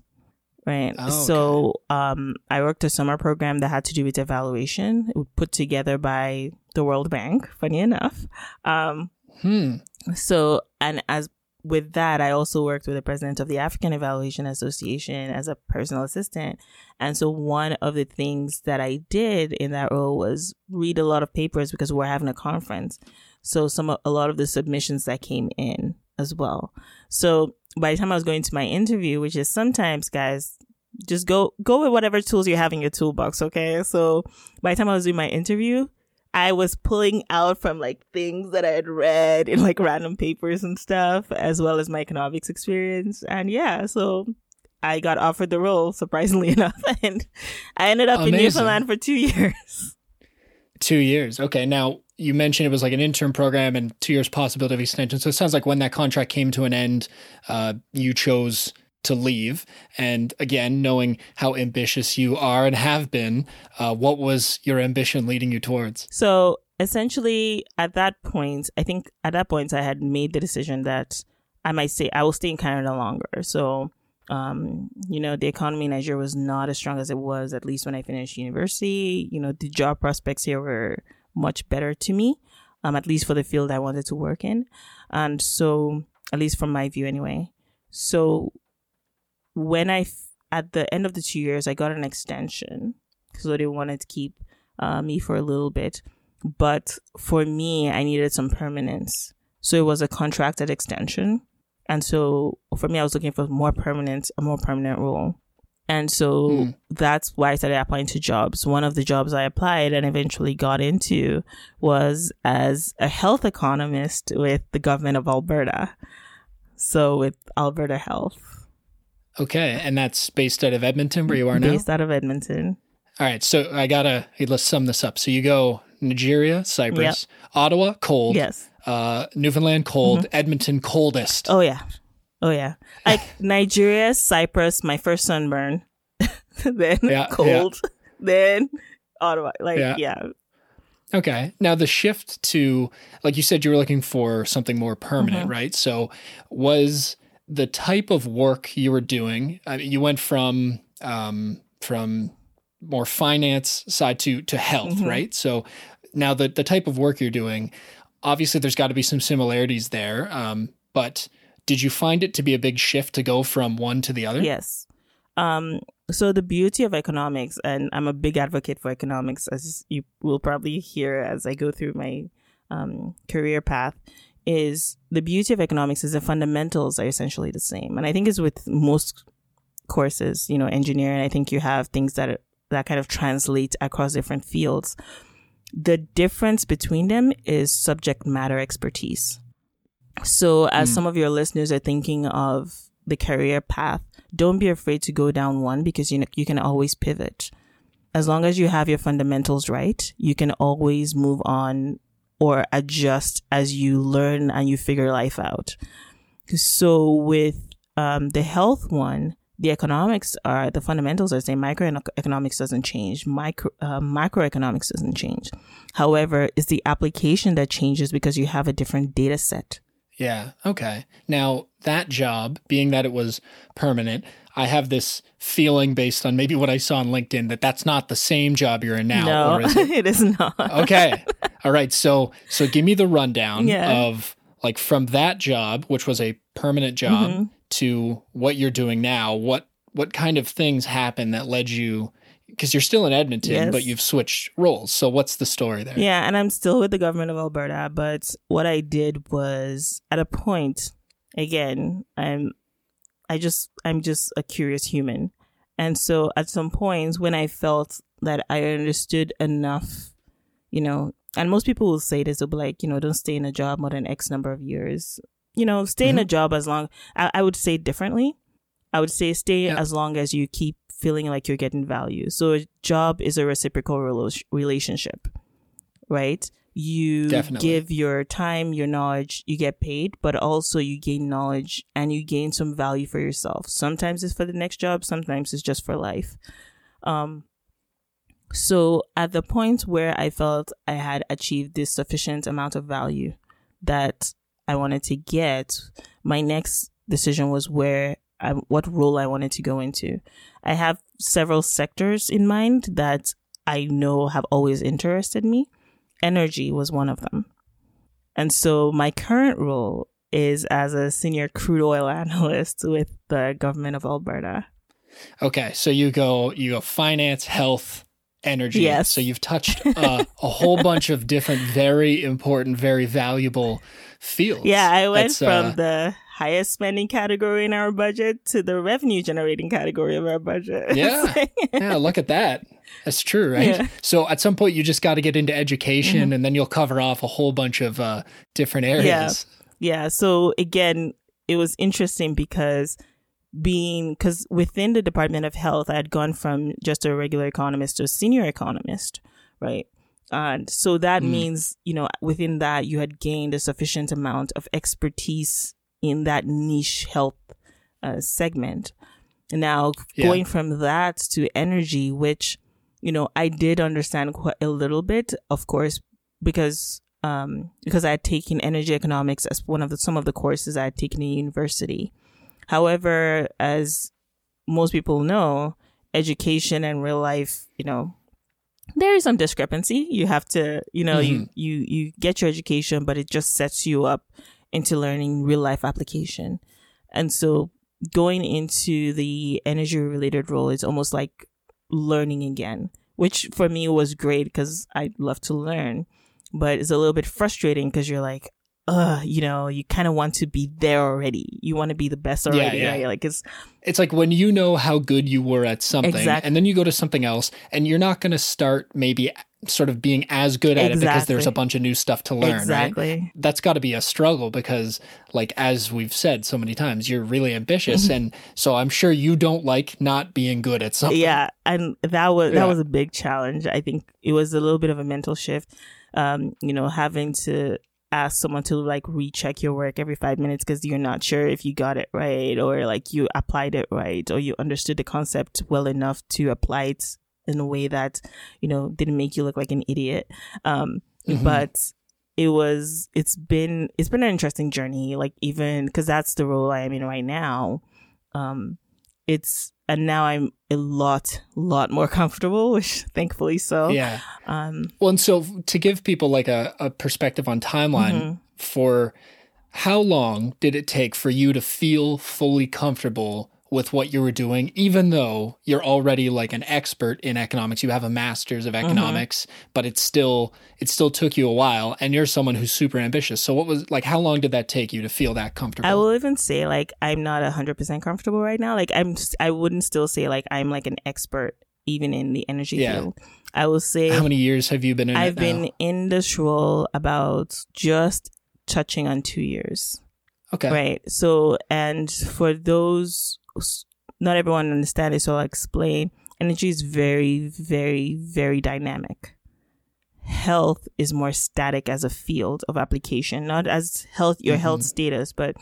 Right. Oh, okay. So um, I worked a summer program that had to do with evaluation, it was put together by the World Bank, funny enough. Um, Hmm. so, and as with that, I also worked with the president of the African Evaluation Association as a personal assistant. And so, one of the things that I did in that role was read a lot of papers because we're having a conference. So, some a lot of the submissions that came in as well. So, by the time I was going to my interview, which is sometimes, guys, just go go with whatever tools you have in your toolbox. Okay, so by the time I was doing my interview, I was pulling out from like things that I had read in like random papers and stuff, as well as my economics experience. And yeah, so I got offered the role, surprisingly [LAUGHS] enough. And I ended up in Newfoundland for two [LAUGHS] years. Two years. Okay. Now, you mentioned it was like an intern program and two years possibility of extension. So it sounds like when that contract came to an end, uh, you chose to leave. And again, knowing how ambitious you are and have been, uh, what was your ambition leading you towards? So essentially, at that point, I think at that point, I had made the decision that I might stay, I will stay in Canada longer. So, um, you know, the economy in Nigeria was not as strong as it was, at least when I finished university. You know, the job prospects here were much better to me, um, at least for the field I wanted to work in. And so, at least from my view anyway. So, when I, f- at the end of the two years, I got an extension. So they wanted to keep uh, me for a little bit. But for me, I needed some permanence. So it was a contracted extension. And so for me, I was looking for more permanent, a more permanent role. And so Hmm. that's why I started applying to jobs. One of the jobs I applied and eventually got into was as a health economist with the government of Alberta. So with Alberta Health, Okay. And that's based out of Edmonton, where you are now? based out of Edmonton. All right. So I got to, let's sum this up. So you go Nigeria, Cyprus, Ottawa, cold. Yes. Uh, Newfoundland, cold. Edmonton, coldest. Oh yeah. Oh yeah. Like [LAUGHS] Nigeria, Cyprus, my first sunburn. [LAUGHS] then Yeah, cold. [LAUGHS] Then Ottawa. Like Yeah. yeah. Okay. Now the shift to like you said you were looking for something more permanent, Mm-hmm. right? So was the type of work you were doing I mean, you went from um from more finance side to to health, Mhm. right? So now the the type of work you're doing obviously there's got to be some similarities there. Um but did you find it to be a big shift to go from one to the other? Yes. Um so the beauty of economics and I'm a big advocate for economics as you will probably hear as I go through my um career path is the beauty of economics is the fundamentals are essentially the same. And I think it's with most courses, you know, engineering, I think you have things that are, that kind of translate across different fields. The difference between them is subject matter expertise. So, as Mm. some of your listeners are thinking of the career path, don't be afraid to go down one because you know, you can always pivot. As long as you have your fundamentals right, you can always move on or adjust as you learn and you figure life out. So, with um, the health one, the economics are the fundamentals are the same. Microeconomics doesn't change. Micro uh, macroeconomics doesn't change. However, it's the application that changes because you have a different data set. Yeah. Okay. Now, that job, being that it was permanent, I have this feeling based on maybe what I saw on LinkedIn that that's not the same job you're in now. no, Or is it? [LAUGHS] it is not. okay. All right. So, so give me the rundown Yeah. of like from that job, which was a permanent job, Mm-hmm. to what you're doing now. What what kind of things happened that led you? Because you're still in Edmonton, Yes. but you've switched roles. So, what's the story there? Yeah, and I'm still with the government of Alberta, but what I did was at a point, again, I'm I just I'm just a curious human. And so at some points when I felt that I understood enough, you know, and most people will say this, they'll be like, you know, don't stay in a job more than X number of years. You know, stay in a mm-hmm. job as long I, I would say differently. I would say stay Yeah. as long as you keep feeling like you're getting value. So a job is a reciprocal relo- relationship, right? You Definitely. give your time, your knowledge, you get paid, but also you gain knowledge and you gain some value for yourself. Sometimes it's for the next job, sometimes it's just for life. Um, so at the point where I felt I had achieved this sufficient amount of value that I wanted to get, my next decision was where I, what role I wanted to go into. I have several sectors in mind that I know have always interested me. Energy was one of them. And so my current role is as a senior crude oil [LAUGHS] analyst with the government of Alberta. Okay, so you go you go finance, health, energy. Yes. So you've touched uh, a whole [LAUGHS] bunch of different, very important, very valuable fields. Yeah, I went That's, from uh, the highest spending category in our budget to the revenue generating category of our budget. [LAUGHS] Yeah. [LAUGHS] yeah. Look at that. That's true, right? Yeah. Mm-hmm. So at some point you just got to get into education, and then you'll cover off a whole bunch of uh, different areas. Yeah. Yeah. So again, it was interesting because being because within the Department of Health, I had gone from just a regular economist to a senior economist, right? And so that Mm. means, you know, within that, you had gained a sufficient amount of expertise in that niche health uh, segment. Now, Yeah. going from that to energy, which, you know, I did understand quite a little bit, of course, because um, because I had taken energy economics as one of the some of the courses I had taken in university. However, as most people know, education and real life, you know, there is some discrepancy. You have to, you know, you mm-hmm. you you get your education, but it just sets you up into learning real life application. And so going into the energy related role is almost like learning again, which for me was great because I love to learn, but it's a little bit frustrating because you're like, uh, you know, you kind of want to be there already. You want to be the best already. yeah. right? Like it's It's like when you know how good you were at something, Exactly. and then you go to something else, and you're not going to start maybe sort of being as good at it because there's a bunch of new stuff to learn, right? exactly. that's got to be a struggle because like as we've said so many times you're really ambitious Mm-hmm. and so i'm sure you don't like not being good at something Yeah, and that was Yeah. that was a big challenge. I think it was a little bit of a mental shift. Um, you know, having to ask someone to like recheck your work every five minutes because you're not sure if you got it right or like you applied it right or you understood the concept well enough to apply it in a way that you know didn't make you look like an idiot. Um, Mhm. but it was it's been it's been an interesting journey like even because that's the role i am in right now um it's and now i'm a lot lot more comfortable [LAUGHS] which thankfully so yeah um well and so to give people like a, a perspective on timeline Mhm. for how long did it take for you to feel fully comfortable with what you were doing even though you're already like an expert in economics. You have a master's Mm-hmm. of economics but it's still it still took you a while and you're someone who's super ambitious. So what was like how long did that take you to feel that comfortable? I will even say like i'm not 100% comfortable right now. Like i'm I wouldn't still say like i'm like an expert even in the energy Yeah. field. I will say how many years have you been in i've been in this role about just touching on two years. Okay. Right. So, and for those, not everyone understands it, so I'll explain. Energy is very, very, very dynamic. Health is more static as a field of application, not as health, your health mm-hmm. status, but,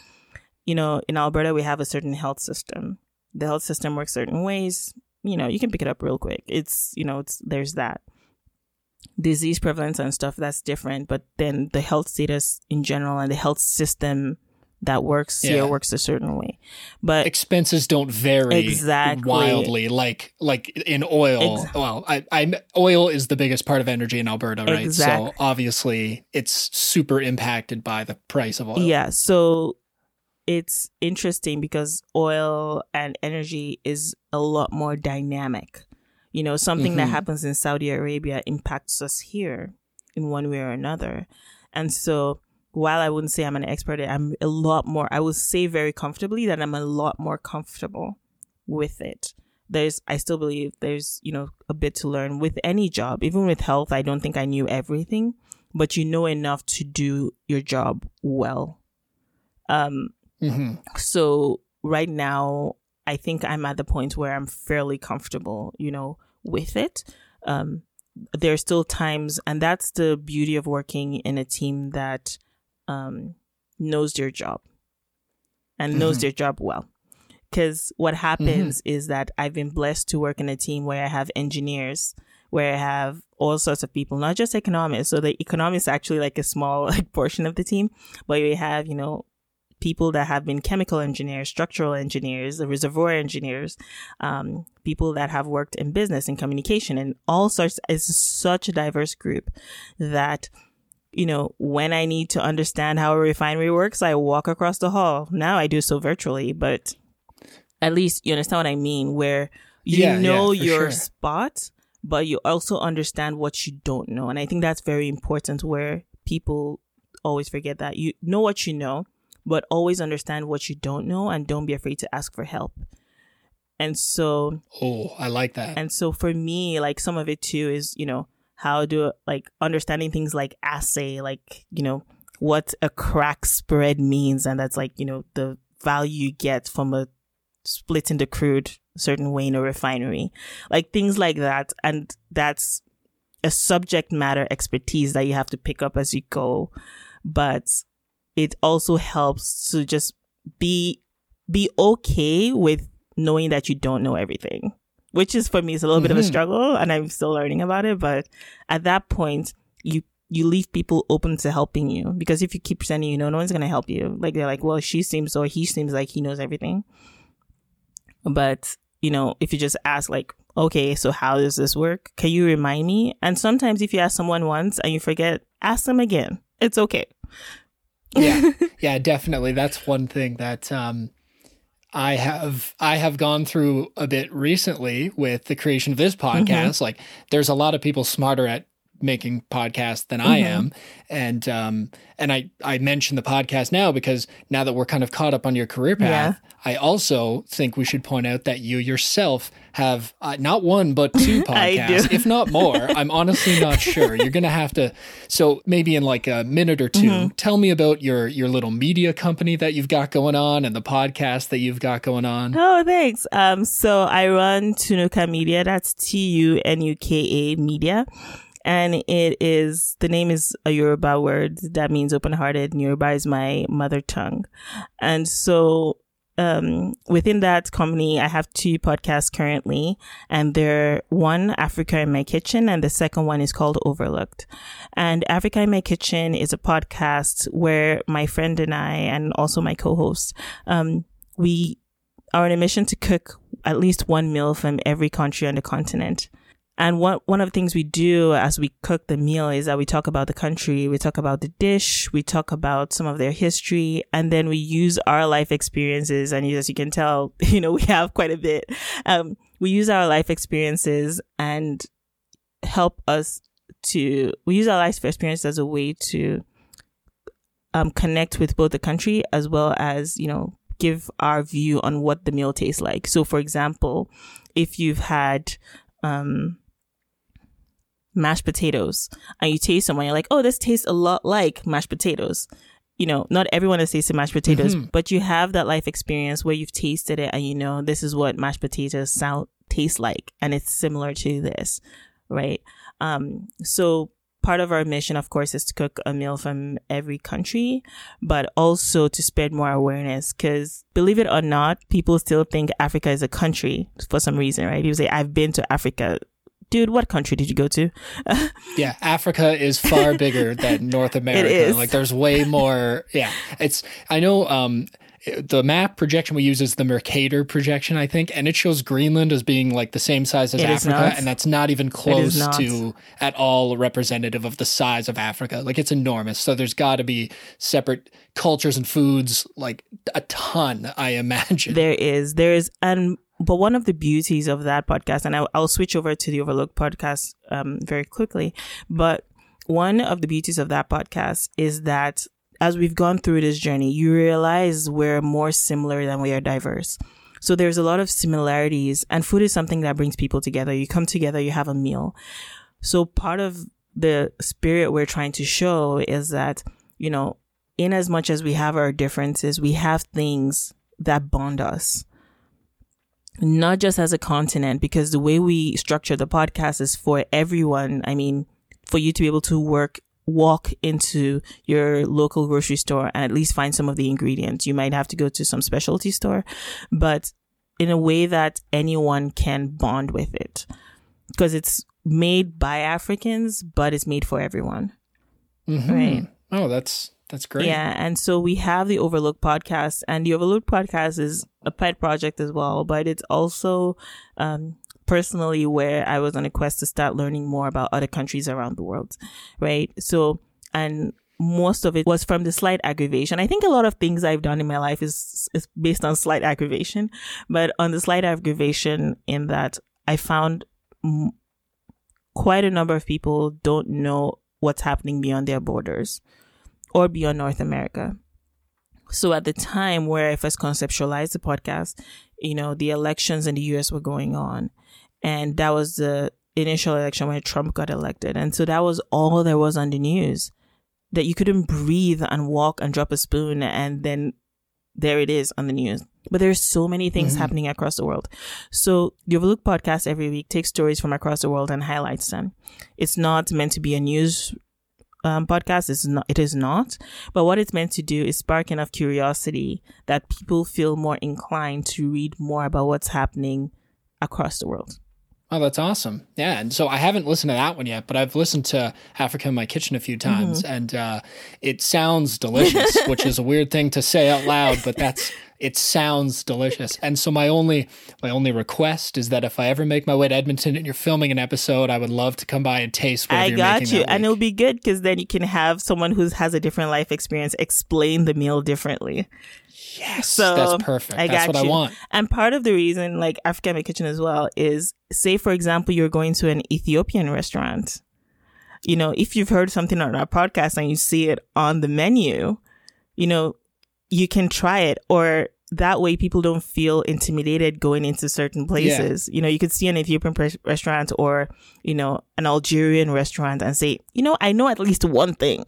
you know, in Alberta, we have a certain health system. The health system works certain ways. You know, you can pick it up real quick. It's, you know, it's, there's that disease prevalence and stuff that's different but then the health status in general and the health system that works Yeah. here works a certain way. But expenses don't vary Exactly. wildly like like in oil well I, I oil is the biggest part of energy in alberta right Exact- so obviously it's super impacted by the price of oil Yeah, so it's interesting because oil and energy is a lot more dynamic. You know, something that Mhm. happens in Saudi Arabia impacts us here in one way or another. And so while I wouldn't say I'm an expert, I'm a lot more, I would say very comfortably that I'm a lot more comfortable with it. There's, I still believe there's, you know, a bit to learn with any job. Even with health, I don't think I knew everything, but you know enough to do your job well. Um, hmm so right now, I think I'm at the point where I'm fairly comfortable, you know, with it. Um, there are still times, and that's the beauty of working in a team that um, knows their job and knows Mhm. their job well. Because what happens is that I've been blessed to work in a team where I have engineers, where I have all sorts of people, not just economists. So the economists actually like a small [LAUGHS] like portion of the team, but we have, you know, people that have been chemical engineers, structural engineers, reservoir engineers, um, people that have worked in business and communication and all sorts. It's such a diverse group that, you know, when I need to understand how a refinery works, I walk across the hall. Now I do so virtually, but at least you understand what I mean, where you Yeah, yeah, know for your sure. spot, but you also understand what you don't know. And I think that's very important where people always forget that you know what you know, but always understand what you don't know and don't be afraid to ask for help. And so, oh i like that and so for me, like some of it too is, you know, how do like understanding things like assay, like, you know, what a crack spread means. And that's like, you know, the value you get from a splitting the crude certain way in a refinery, like things like that. And that's a subject matter expertise that you have to pick up as you go. But it also helps to just be, be okay with knowing that you don't know everything, which is for me, it's a little bit of a Mhm. struggle and I'm still learning about it. But at that point, you, you leave people open to helping you because if you keep pretending you know, no one's going to help you. Like they're like, well, she seems or he seems like he knows everything. But, you know, if you just ask like, okay, so how does this work? Can you remind me? And sometimes if you ask someone once and you forget, ask them again. It's okay. yeah [LAUGHS] yeah definitely that's one thing that um i have i have gone through a bit recently with the creation of this mm-hmm. podcast. Like there's a lot of people smarter at making podcasts than i Mhm. am and um and i i mention the podcast now because now that we're kind of caught up on your career path i also think we should point out that you yourself have uh, not one but two [LAUGHS] podcasts if not more [LAUGHS] i'm honestly not sure you're gonna have to so maybe in like a minute or 2 Mm-hmm. tell me about your your little media company that you've got going on and the podcast that you've got going on Oh, thanks. Um, so I run Tunuka Media. That's T U N U K A Media. And it is, the name is a Yoruba word that means open hearted. Yoruba is my mother tongue. And so, um, within that company, I have two podcasts currently, and they're one Africa in My Kitchen, and the second one is called Overlooked. And Africa in My Kitchen is a podcast where my friend and I, and also my co-host, um, we are on a mission to cook at least one meal from every country on the continent. And one one of the things we do as we cook the meal is that we talk about the country, we talk about the dish, we talk about some of their history, and then we use our life experiences. And as you can tell, [LAUGHS] you know, we have quite a bit. Um, we use our life experiences and help us to, we use our life experience as a way to um, connect with both the country as well as, you know, give our view on what the meal tastes like. So, for example, if you've had, um, mashed potatoes and you taste them and you're like, oh, this tastes a lot like mashed potatoes. You know, not everyone has tasted mashed potatoes, Mhm. but you have that life experience where you've tasted it and you know this is what mashed potatoes sound taste like, and it's similar to this, right? Um, so part of our mission, of course, is to cook a meal from every country, but also to spread more awareness. Because believe it or not, people still think Africa is a country for some reason, right? People say, "I've been to Africa." Dude, what country did you go to? [LAUGHS] yeah, Africa is far bigger than [LAUGHS] North America. It is. Like there's way more. Yeah, it's. I know. Um, the map projection we use is the Mercator projection, I think, and it shows Greenland as being like the same size as It Africa, and that's not even close not. to at all representative of the size of Africa. Like it's enormous. So there's got to be separate cultures and foods, like a ton, I imagine. There is, there is, and but one of the beauties of that podcast, and I, I'll switch over to the Overlook podcast um, very quickly. But one of the beauties of that podcast is that as we've gone through this journey, you realize we're more similar than we are diverse. So there's a lot of similarities, and food is something that brings people together. You come together, you have a meal. So part of the spirit we're trying to show is that, you know, in as much as we have our differences, we have things that bond us. Not just as a continent, because the way we structure the podcast is for everyone. I mean, for you to be able to work, walk into your local grocery store and at least find some of the ingredients. You might have to go to some specialty store, but in a way that anyone can bond with it. Because it's made by Africans, but it's made for everyone. Mm-hmm. Right. Oh, that's that's great. Yeah, and so we have the Overlook podcast, and the Overlook podcast is a pet project as well, but it's also um, personally where I was on a quest to start learning more about other countries around the world, right? So, and most of it was from the slight aggravation. I think a lot of things I've done in my life is is based on slight aggravation, but on the slight aggravation in that I found m- quite a number of people don't know what's happening beyond their borders or beyond North America. So at the time where I first conceptualized the podcast, you know, the elections in the US were going on. And that was the initial election when Trump got elected. And so that was all there was on the news. That you couldn't breathe and walk and drop a spoon and then there it is on the news. But there's so many things Mhm. happening across the world. So the Overlook podcast every week takes stories from across the world and highlights them. It's not meant to be a news um, podcast. is not. It is not. But what it's meant to do is spark enough curiosity that people feel more inclined to read more about what's happening across the world. Oh, that's awesome. Yeah. And so I haven't listened to that one yet, but I've listened to Africa in My Kitchen a few times and uh, it sounds delicious, which is a weird thing to say out loud, but that's it sounds delicious. [LAUGHS] And so my only my only request is that if I ever make my way to Edmonton and you're filming an episode, I would love to come by and taste what I got you, and it'll be good because then you can have someone who has a different life experience explain the meal differently. yes, so that's perfect. I that's got what you. I want. And part of the reason, like Africa in My Kitchen as well, is say, for example, you're going to an Ethiopian restaurant. You know, if you've heard something on our podcast and you see it on the menu, you know, you can try it or that way people don't feel intimidated going into certain places. You know, you could see an Ethiopian pres- restaurant or, you know, an Algerian restaurant and say, you know, I know at least one thing.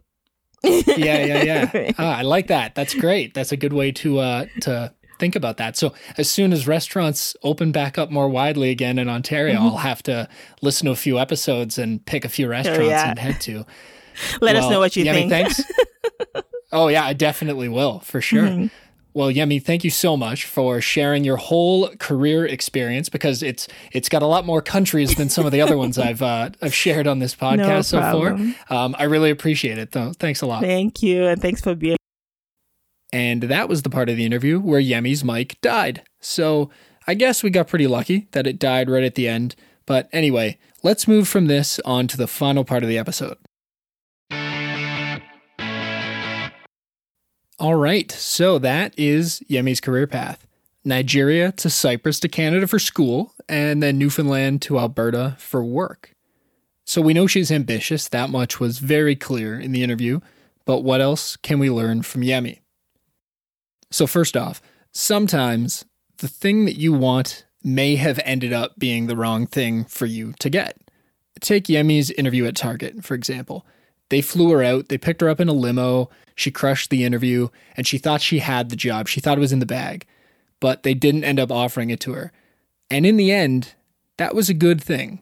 yeah, yeah, yeah. [LAUGHS] Ah, I like that. That's great. That's a good way to uh to think about that. So as soon as restaurants open back up more widely again in Ontario, Mm-hmm. I'll have to listen to a few episodes and pick a few restaurants yeah. and head to. [LAUGHS] Let us know what you think. Thanks. [LAUGHS] oh yeah, I definitely will for sure. Mm-hmm. Well, Yemi, thank you so much for sharing your whole career experience because it's it's got a lot more countries than some of the other ones [LAUGHS] I've uh, I've shared on this podcast so problem. far. Um, I really appreciate it though. Thanks a lot. Thank you. And thanks for being And that was the part of the interview where Yemi's mic died. So I guess we got pretty lucky that it died right at the end. But anyway, let's move from this on to the final part of the episode. All right, so that is Yemi's career path Nigeria to Cyprus to Canada for school, and then Newfoundland to Alberta for work. So we know she's ambitious, that much was very clear in the interview, but what else can we learn from Yemi? So, first off, sometimes the thing that you want may have ended up being the wrong thing for you to get. Take Yemi's interview at Target, for example. They flew her out, they picked her up in a limo, she crushed the interview, and she thought she had the job. She thought it was in the bag, but they didn't end up offering it to her. And in the end, that was a good thing.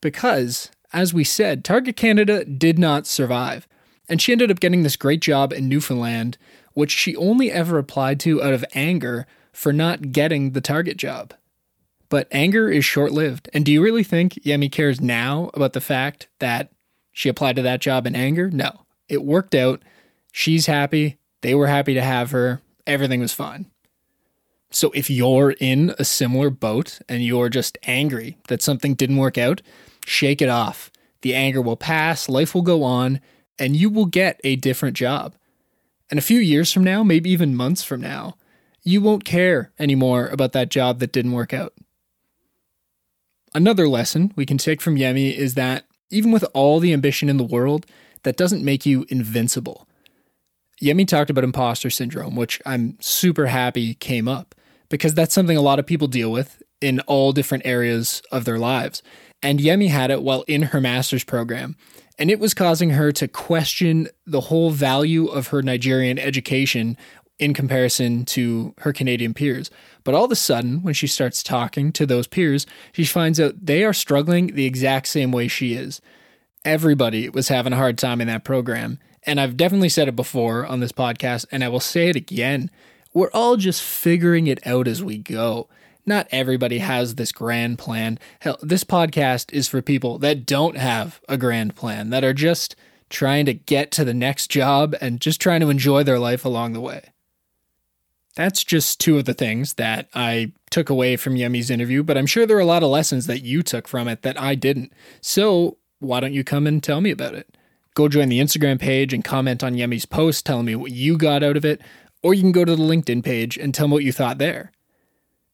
Because, as we said, Target Canada did not survive. And she ended up getting this great job in Newfoundland, which she only ever applied to out of anger for not getting the Target job. But anger is short lived. And do you really think Yemi cares now about the fact that she applied to that job in anger? No. It worked out. She's happy. They were happy to have her. Everything was fine. So if you're in a similar boat and you're just angry that something didn't work out, shake it off. The anger will pass, life will go on, and you will get a different job. And a few years from now, maybe even months from now, you won't care anymore about that job that didn't work out. Another lesson we can take from Yemi is that even with all the ambition in the world, that doesn't make you invincible. Yemi talked about imposter syndrome, which I'm super happy came up because that's something a lot of people deal with in all different areas of their lives. And Yemi had it while in her master's program. And it was causing her to question the whole value of her Nigerian education in comparison to her Canadian peers. But all of a sudden, when she starts talking to those peers, she finds out they are struggling the exact same way she is. Everybody was having a hard time in that program. And I've definitely said it before on this podcast, and I will say it again. We're all just figuring it out as we go. Not everybody has this grand plan. Hell, this podcast is for people that don't have a grand plan, that are just trying to get to the next job and just trying to enjoy their life along the way. That's just two of the things that I took away from Yemi's interview, but I'm sure there are a lot of lessons that you took from it that I didn't. So why don't you come and tell me about it? Go join the Instagram page and comment on Yemi's post telling me what you got out of it, or you can go to the LinkedIn page and tell me what you thought there.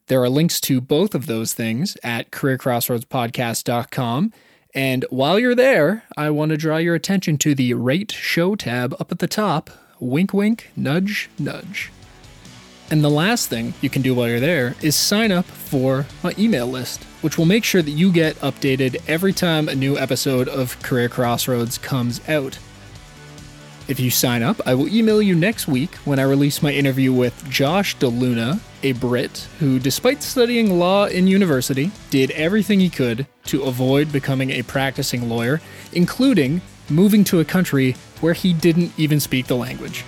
There are links to both of those things at careercrossroadspodcast.com. And while you're there, I want to draw your attention to the Rate Show tab up at the top. Wink, wink, nudge, nudge. And the last thing you can do while you're there is sign up for my email list, which will make sure that you get updated every time a new episode of Career Crossroads comes out. If you sign up, I will email you next week when I release my interview with Josh DeLuna, a Brit who, despite studying law in university, did everything he could to avoid becoming a practicing lawyer, including moving to a country where he didn't even speak the language.